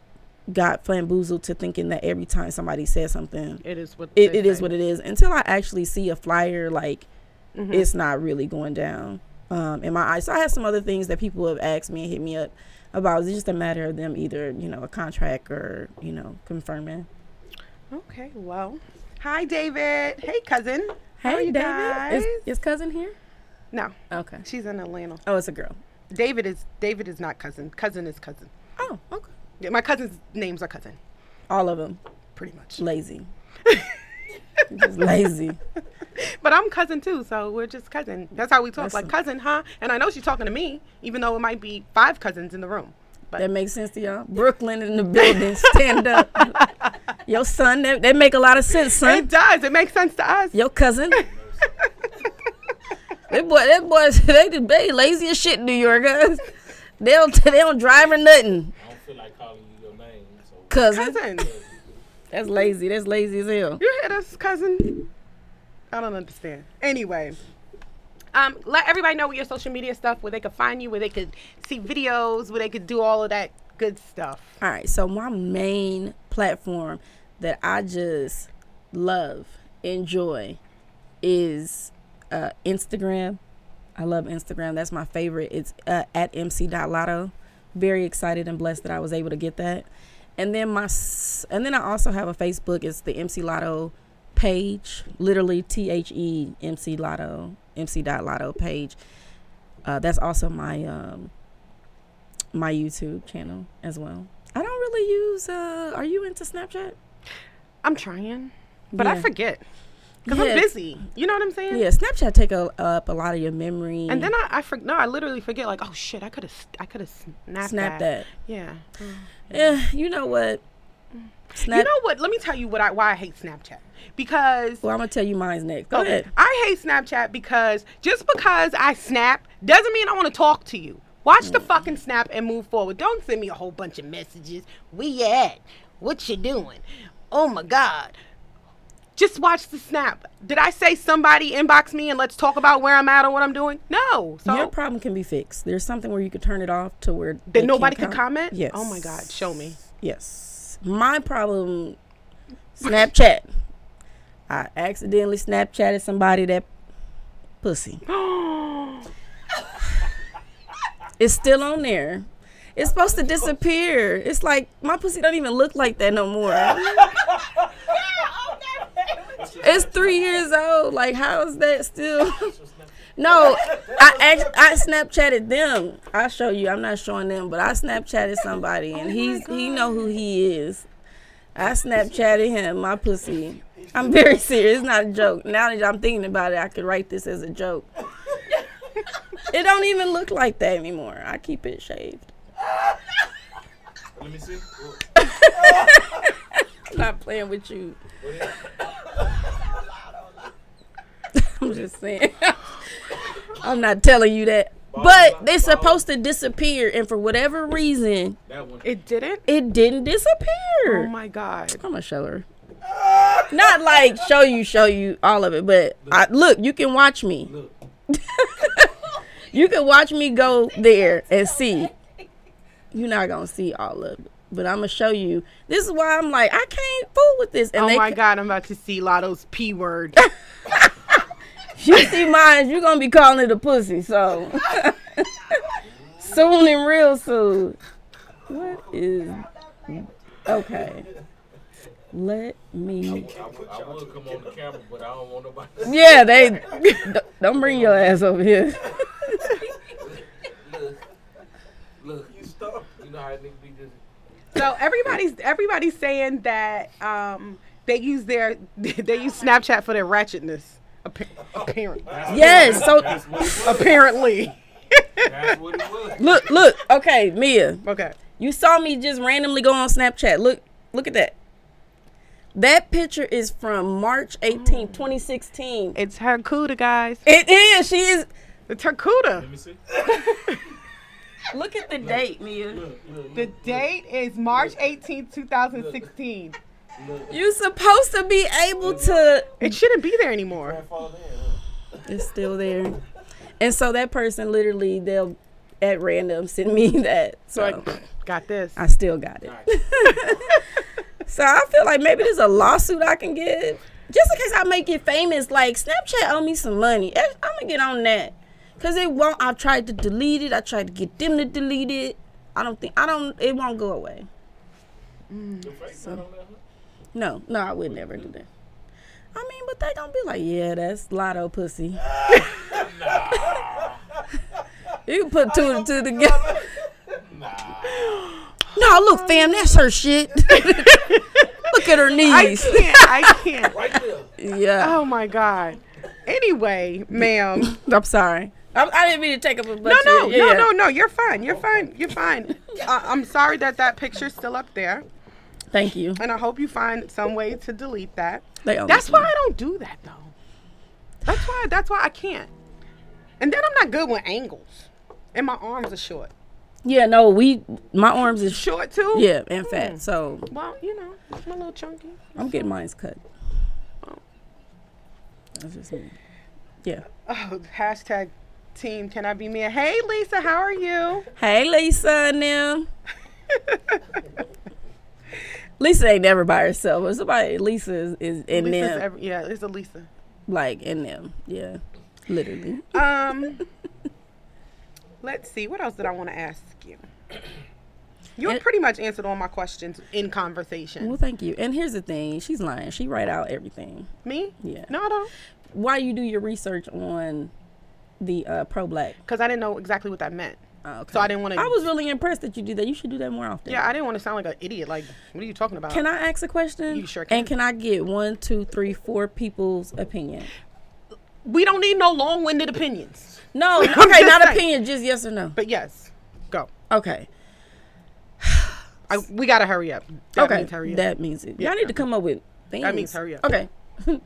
got flamboozled to thinking that every time somebody says something, It is what it, it is what it is until I actually see a flyer like Mhm. it's not really going down um, in my eyes. So I have some other things that people have asked me and hit me up about. It's just a matter of them either you know a contract or you know confirming. Okay, well, hi, David. Hey, cousin. You David, is, is cousin here? no, Okay. she's in Atlanta. Oh, it's a girl. David is David is not cousin. Cousin is cousin. Oh, okay. My cousin's names are cousin, All of them pretty much. lazy. <laughs> just lazy. But I'm cousin too, so we're just cousin. That's how we talk, That's like cousin, huh? And I know she's talking to me, even though it might be five cousins in the room. But That makes sense to y'all. Brooklyn in the building. Stand up. <laughs> Your son, that, that make a lot of sense, son. it does. It makes sense to us. Your cousin. <laughs> That boy, that boy, they they lazy as shit in New York. Guys. They don't they don't drive or nothing. I don't feel like calling you your name. So Cousin, Cousin, <laughs> that's lazy. That's lazy as hell. you hear us, cousin? I don't understand. Anyway, um, let everybody know what your social media stuff, where they could find you, where they could see videos, where they could do all of that good stuff. All right, so my main platform that I just love, enjoy, is uh, Instagram. I love Instagram. That's my favorite. It's uh, at mc.lotto. Very excited and blessed that I was able to get that. And then my, and then I also have a Facebook. It's the MC Lotto page. Literally T H E M C Lotto MC dot Lotto page. Uh, that's also my um, my YouTube channel as well. I don't really use. Uh, are you into Snapchat? I'm trying, but I forget because Yeah. I'm busy. You know what I'm saying? Yeah, Snapchat take a, up a lot of your memory. And then I, I for, no, I literally forget. Like, oh shit, I could have, I could have snapped snap that. that. Yeah. Yeah, you know what? Snap. You know what? Let me tell you what I why I hate Snapchat. Because well, I'm gonna tell you mine's next. Go Okay. ahead. I hate Snapchat because just because I snap doesn't mean I want to talk to you. Watch Mm. the fucking snap and move forward. Don't send me a whole bunch of messages. Where you at? What you doing? Oh my god. Just watch the snap. Did I say somebody inbox me and let's talk about where I'm at or what I'm doing? No. So Your problem can be fixed. There's something where you could turn it off to where that nobody could comment? Yes. Oh my god, show me. Yes. My problem. Snapchat. I accidentally Snapchatted somebody that pussy. <gasps> It's still on there. It's supposed to disappear. It's like my pussy don't even look like that no more. <laughs> It's three years old. Like how is that still? <laughs> No, I I Snapchatted them. I'll show you. I'm not showing them, but I Snapchatted somebody, and oh he's he know who he is. I Snapchatted him. My pussy. I'm very serious. It's not a joke. Now that I'm thinking about it, I could write this as a joke. It don't even look like that anymore. I keep it shaved. let me see. <laughs> I'm not playing with you. <laughs> I'm just saying. <laughs> I'm not telling you that. But they're supposed to disappear, and for whatever reason, It didn't? it didn't disappear. Oh my god. I'm gonna show her. Not like show you, show you all of it, but I, look, you can watch me. Look. <laughs> You can watch me go there and see. You're not gonna see all of it, but I'm gonna show you. This is why I'm like, I can't fool with this. And Oh they my c- god, I'm about to see Lotto's P word. <laughs> You see mine, you're gonna be calling it a pussy. So <laughs> soon and real soon. What is okay? Let me. I, would- I would come on the camera, but I don't want nobody. to Yeah, they <laughs> don't bring your ass over here. Look, look. You stop. You know how niggas be just. So everybody's everybody's saying that um, they use their <laughs> they use Snapchat for their ratchetness. Appa- Apparently, Yes. So That's what it was. apparently. <laughs> That's what it was. look, look. Okay, Mia, okay. you saw me just randomly go on Snapchat. Look, look at that. That picture is from March 18, 2016. It's her cuda, guys. It is. She is. It's her cuda. Let me see. <laughs> Look at the date, Mia. Look, look, The date is March 18, 2016. look. You supposed to be able to. It shouldn't be there anymore. It's still there. And so that person literally they'll at random send me <laughs> that. So So I got this. I still got it. <laughs> so I feel like maybe there's a lawsuit I can get. Just in case I make it famous, like Snapchat owe me some money. Eh, I'm gonna get on that. Cause it won't I tried to delete it. I tried to get them to delete it. I don't think I don't it won't go away. The face not on there, huh? No, no, I would never do that. I mean, but they gonna be like, yeah, that's Lotto pussy. <laughs> <laughs> you can put two and two together. <laughs> nah. No, look, fam, that's her shit. look at her knees. I knees. can't. I can't. Right. Yeah, Oh my god. Anyway, ma'am. I'm sorry. I, I didn't mean to take up a bunch No, no, of your- no, yeah. no, no. You're fine. You're fine. You're fine. Uh, I'm sorry that that picture's still up there, Thank you. and I hope you find some way to delete that. That's why. I don't do that though. That's why. That's why I can't. And then I'm not good with angles. And my arms are short. Yeah, no, we my arms is Short too? yeah and fat, so Well, you know, I'm a little chunky. I'm getting mine's cut. That's just me. Yeah. Oh, hashtag team can I be me? Hey Lisa, how are you? Hey, Lisa and them. Lisa ain't never by herself. But somebody, Lisa is, is in Lisa's them, every, yeah, it's a Lisa. like in them. Yeah, literally. Um, <laughs> let's see. What else did I want to ask you? You It- pretty much answered all my questions in conversation. Well, thank you. And here's the thing: she's lying. She write out everything. Me? Yeah. No, I don't. Why you do your research on the uh, pro black? Because I didn't know exactly what that meant. Oh, okay. So I didn't want to. I was really impressed that you do that. You should do that more often. Yeah, I didn't want to sound like an idiot. Like, what are you talking about? Can I ask a question? You sure can. And can I get one, two, three, four people's opinion? we don't need no long-winded opinions. No, <laughs> okay, not saying. opinion, just yes or no. But yes, go. Okay. I, we gotta hurry up. That okay. means hurry up. That means it. Yeah. Y'all need to come up with things. That means hurry up. Okay. <laughs>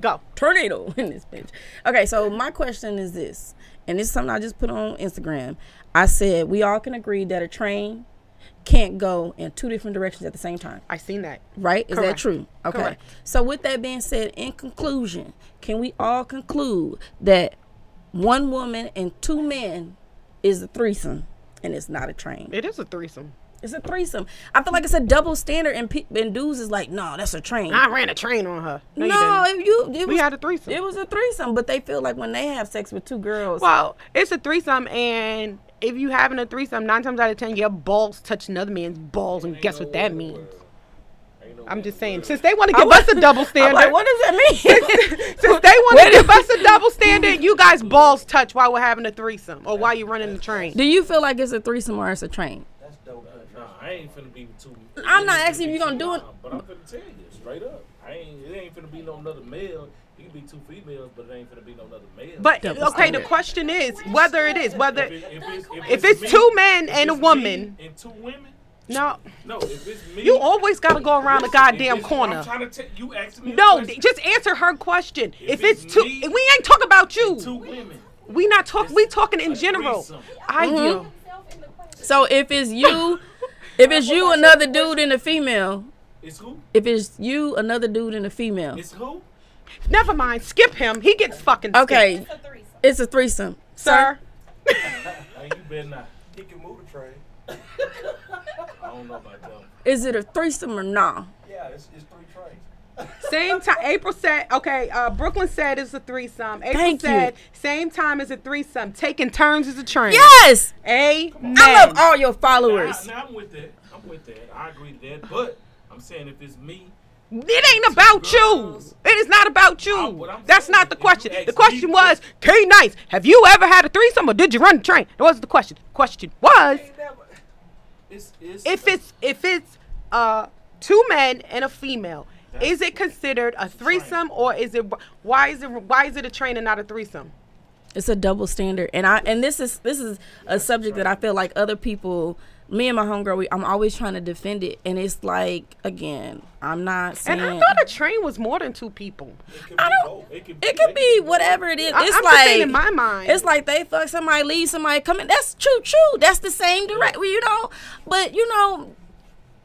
go. Tornado <laughs> in this bitch. Okay, so my question is this, and this is something I just put on Instagram. I said we all can agree that a train can't go in two different directions at the same time. I seen that. Right? Is that true? Okay. Correct. So with that being said, in conclusion, can we all conclude that one woman and two men is a threesome and it's not a train? It is a threesome. It's a threesome. I feel like it's a double standard and, pe- and dudes is like, no, that's a train. I ran a train on her. No, no, you you it We was, had a threesome. it was a threesome, but they feel like when they have sex with two girls, Well, it's a threesome, and if you having a threesome, nine times out of ten, your balls touch another man's balls, and guess what that means? I'm just saying, since they want to give us a double <laughs> I'm standard, like, what does that mean? since they want to give us a <laughs> double standard, you guys balls touch while we're having a threesome or while you're running the train. Do you feel like it's a threesome or it's a train? That's dope. Nah, I ain't finna be with two. I'm not asking finna if you be gonna do it- But I'm finna tell you straight up. I ain't. It ain't finna be no another male. It can be two females, but it ain't finna be no another male. But Double okay, the question is whether it is whether if, it, if it's, if if it's two men and a woman, and two women, no, no. If it's me, you always gotta go around the goddamn corner. I'm trying to tell you. Asking me. No, question. just answer her question. If, If it's it's two, me we ain't talking about you. Two women. We not talk. We talking in general. threesome. I Mm-hmm. do. So if it's you, if it's you, another dude and a female, It's who? if it's you, another dude and a female, It's who? Never mind. Skip him. He gets fucking. skipped. okay, it's a threesome, sir. <laughs> Hey, you better not. He can move the train. <laughs> I don't know about that. Is it a threesome or nah? Yeah, it's, it's three trains. Same time. April said. Okay. Uh, Brooklyn said it's a threesome. April Thank you. said same time as a threesome. Taking turns as a train. Yes, Amen. I love all your followers. now I'm with that. I'm with that. I agree to that. But I'm saying if it's me, It ain't about you. It is not about you. what That's saying, not the question. The question the was, K Nice, have you ever had a threesome or did you run the train? That wasn't the question. The question was, it's it's if it's if it's uh two men and a female, That's- is it considered a threesome or is it why is it why is it a train and not a threesome? It's a double standard, and I and this is this is a subject that I feel like other people, me and my homegirl, we, I'm always trying to defend it, and it's like again, I'm not saying. And I thought a train was more than two people. I don't- It could, It could be whatever it is. I- It's I'm like just in my mind. It's like they fuck somebody, leave somebody, come in. That's true, true. That's the same direct, you know. But you know,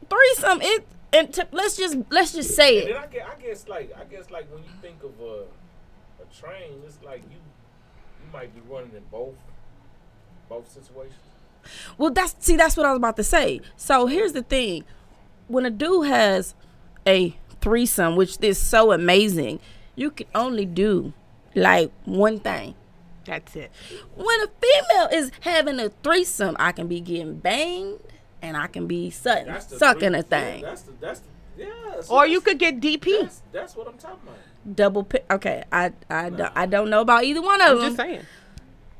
threesome. It and t- let's just let's just say And it. I guess, I guess like I guess like when you think of a a train, it's like you you might be running in both both situations. Well, that's see, that's what I was about to say. So here's the thing: when a dude has a threesome, which is so amazing, you can only do like one thing. That's it. When a female is having a threesome, I can be getting banged and I can be sucking, sucking a thing. That's the that's the yeah. so Or you could get DP. That's, that's what I'm talking about. Double pi Okay, I I, don't, I don't know about either one of I'm them. just saying.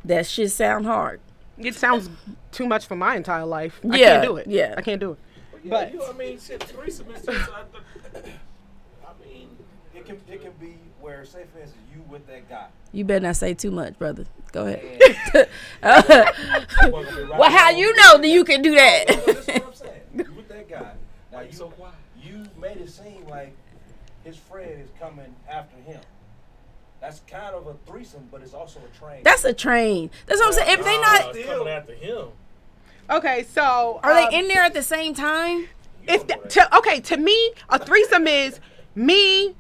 That shit sound hard. It sounds too much for my entire life. I can't do it. yeah. I can't do it. But, yeah, But- you, I mean, shit, threesome is just. I, I mean, It can it can be where, say for instance, you with that guy. You better not say too much, brother. Go ahead. <laughs> well, well, how you know that you can do that? No, that's what? I'm saying. You with that guy. <laughs> Now you so quiet? you made it seem like his friend is coming after him. That's kind of a threesome, but it's also a train. That's a train. That's what I'm saying. If they not, it's coming after him. Okay, so are um, they in there at the same time? If the, to, okay, to me, a threesome is me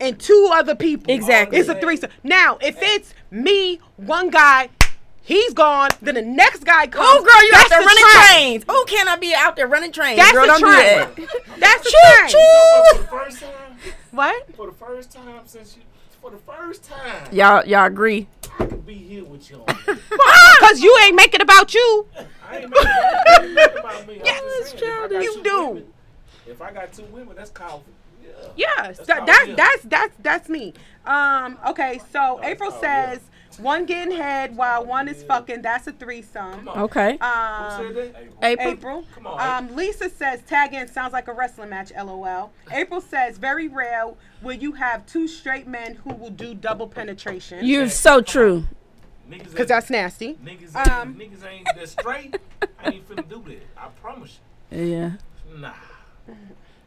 and two other people. Exactly. It's a threesome. Now, if it's me, one guy, he's gone, then the next guy comes. Oh, girl, you out that's there the running train. trains. Oh, can I be out there running trains? That's girl, the don't do train. that. <laughs> That's the train. Choo For choo. the first time, What? for the first time since you, for the first time, Y'all, y'all agree? I could be here with you. on it. Because you ain't make it about you. I ain't making I about me. Yes, just saying, if I child, got you two do. Women, if I got two women, that's called. Yeah. That's that, how that's that's that's that's me. Um, okay, so that's April how it says one getting head while one is fucking. That's a threesome. Come. Okay. Um. April. April. Come on, Um, Lisa says tag in sounds like a wrestling match. LOL. April says very rare will you have two straight men who will do double penetration. You're so true. Because that's nasty. Niggas ain't, Um, niggas ain't that straight. I ain't finna do that. I promise Yeah. Nah.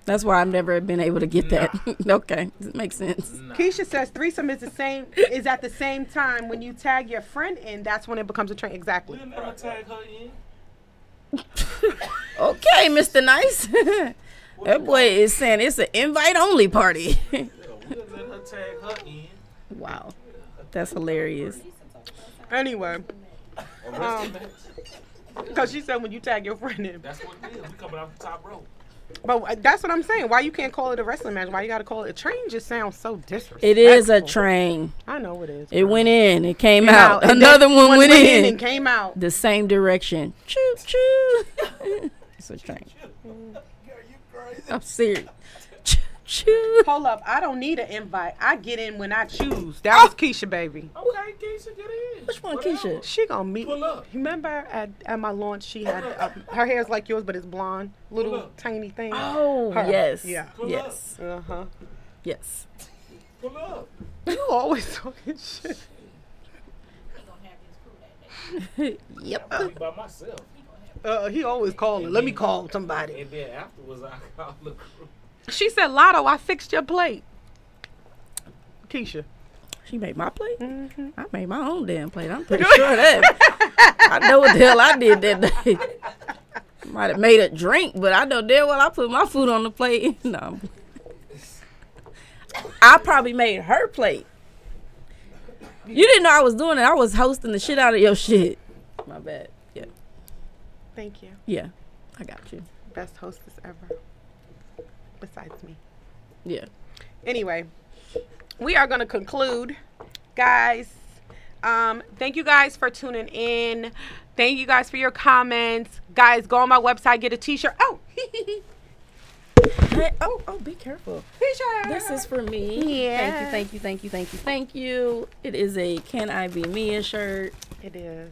That's why I've never been able to get that. <laughs> okay. It makes sense. Nah. Keisha says threesome is the same is at the same time when you tag your friend in. That's when it becomes a train. Exactly. We'll never tag her in. <laughs> Okay, Mr. Nice. <laughs> that boy is saying it's an invite only party. Yeah, we'll let her tag her in. wow. That's hilarious. Anyway, A wrestling Um, because she said when you tag your friend in. That's what it is. We coming off the top rope. But uh, that's what I'm saying. Why you can't call it a wrestling match? Why you gotta call it a train? Just sounds so disrespectful. It is a train. I know it is. It went in. It came Came out. and Another then one went in. and came out. the same direction. Choo choo. <laughs> it's a train. I'm serious. Choo choo. Hold up, I don't need an invite. I get in when I choose. That was Keisha, baby. Okay, Keisha, get in. Which one, Whatever. Keisha? She gonna meet. Pull up. Remember at, at my launch, she had uh, her hair's like yours, but it's blonde, little tiny thing. Oh Her. yes. Yeah. Pull Yes. Uh huh. Yes. Pull up. You always talking shit. He gonna have his crew that day. Yep. By myself. Uh, he always calling. Let me call somebody. And then afterwards, I call the crew. She said, "Lotto, I fixed your plate." Keisha. She made my plate. Mm-hmm. I made my own damn plate. I'm pretty <laughs> sure of that. I know what the hell I did that day. Might have made a drink, but I know damn well I put my food on the plate. <laughs> no. I probably made her plate. You didn't know I was doing it. I was hosting the shit out of your shit. My bad. Yeah. Thank you. Yeah. I got you. Best hostess ever. Besides me. Yeah. anyway, we are going to conclude, guys. Um, thank you guys for tuning in. Thank you guys for your comments, guys. Go on my website, get a T-shirt. Oh, <laughs> Hey, oh, oh, be careful. T-shirt. This is for me. Yeah. Thank you, thank you, thank you, thank you, thank you. It is a Can I Be Mia shirt. It is.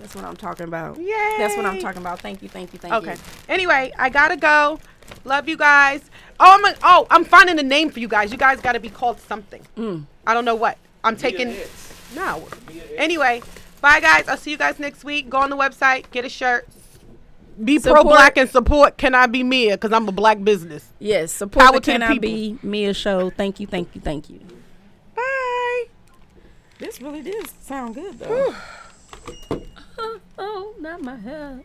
That's what I'm talking about. Yay. That's what I'm talking about. Thank you, thank you, thank Okay. you. Okay. Anyway, I gotta go. Love you guys. Oh, I'm a, oh, I'm finding a name for you guys. You guys got to be called something. Mm. I don't know what. I'm taking. No. Anyway, bye guys. I'll see you guys next week. Go on the website, get a shirt. Be pro black and support. Can I be Mia? Because I'm a black business. Yes, support Power the to the Can I people. Be Mia show. Thank you, thank you, thank you. Bye. This really did sound good though. <laughs> oh, not my hair.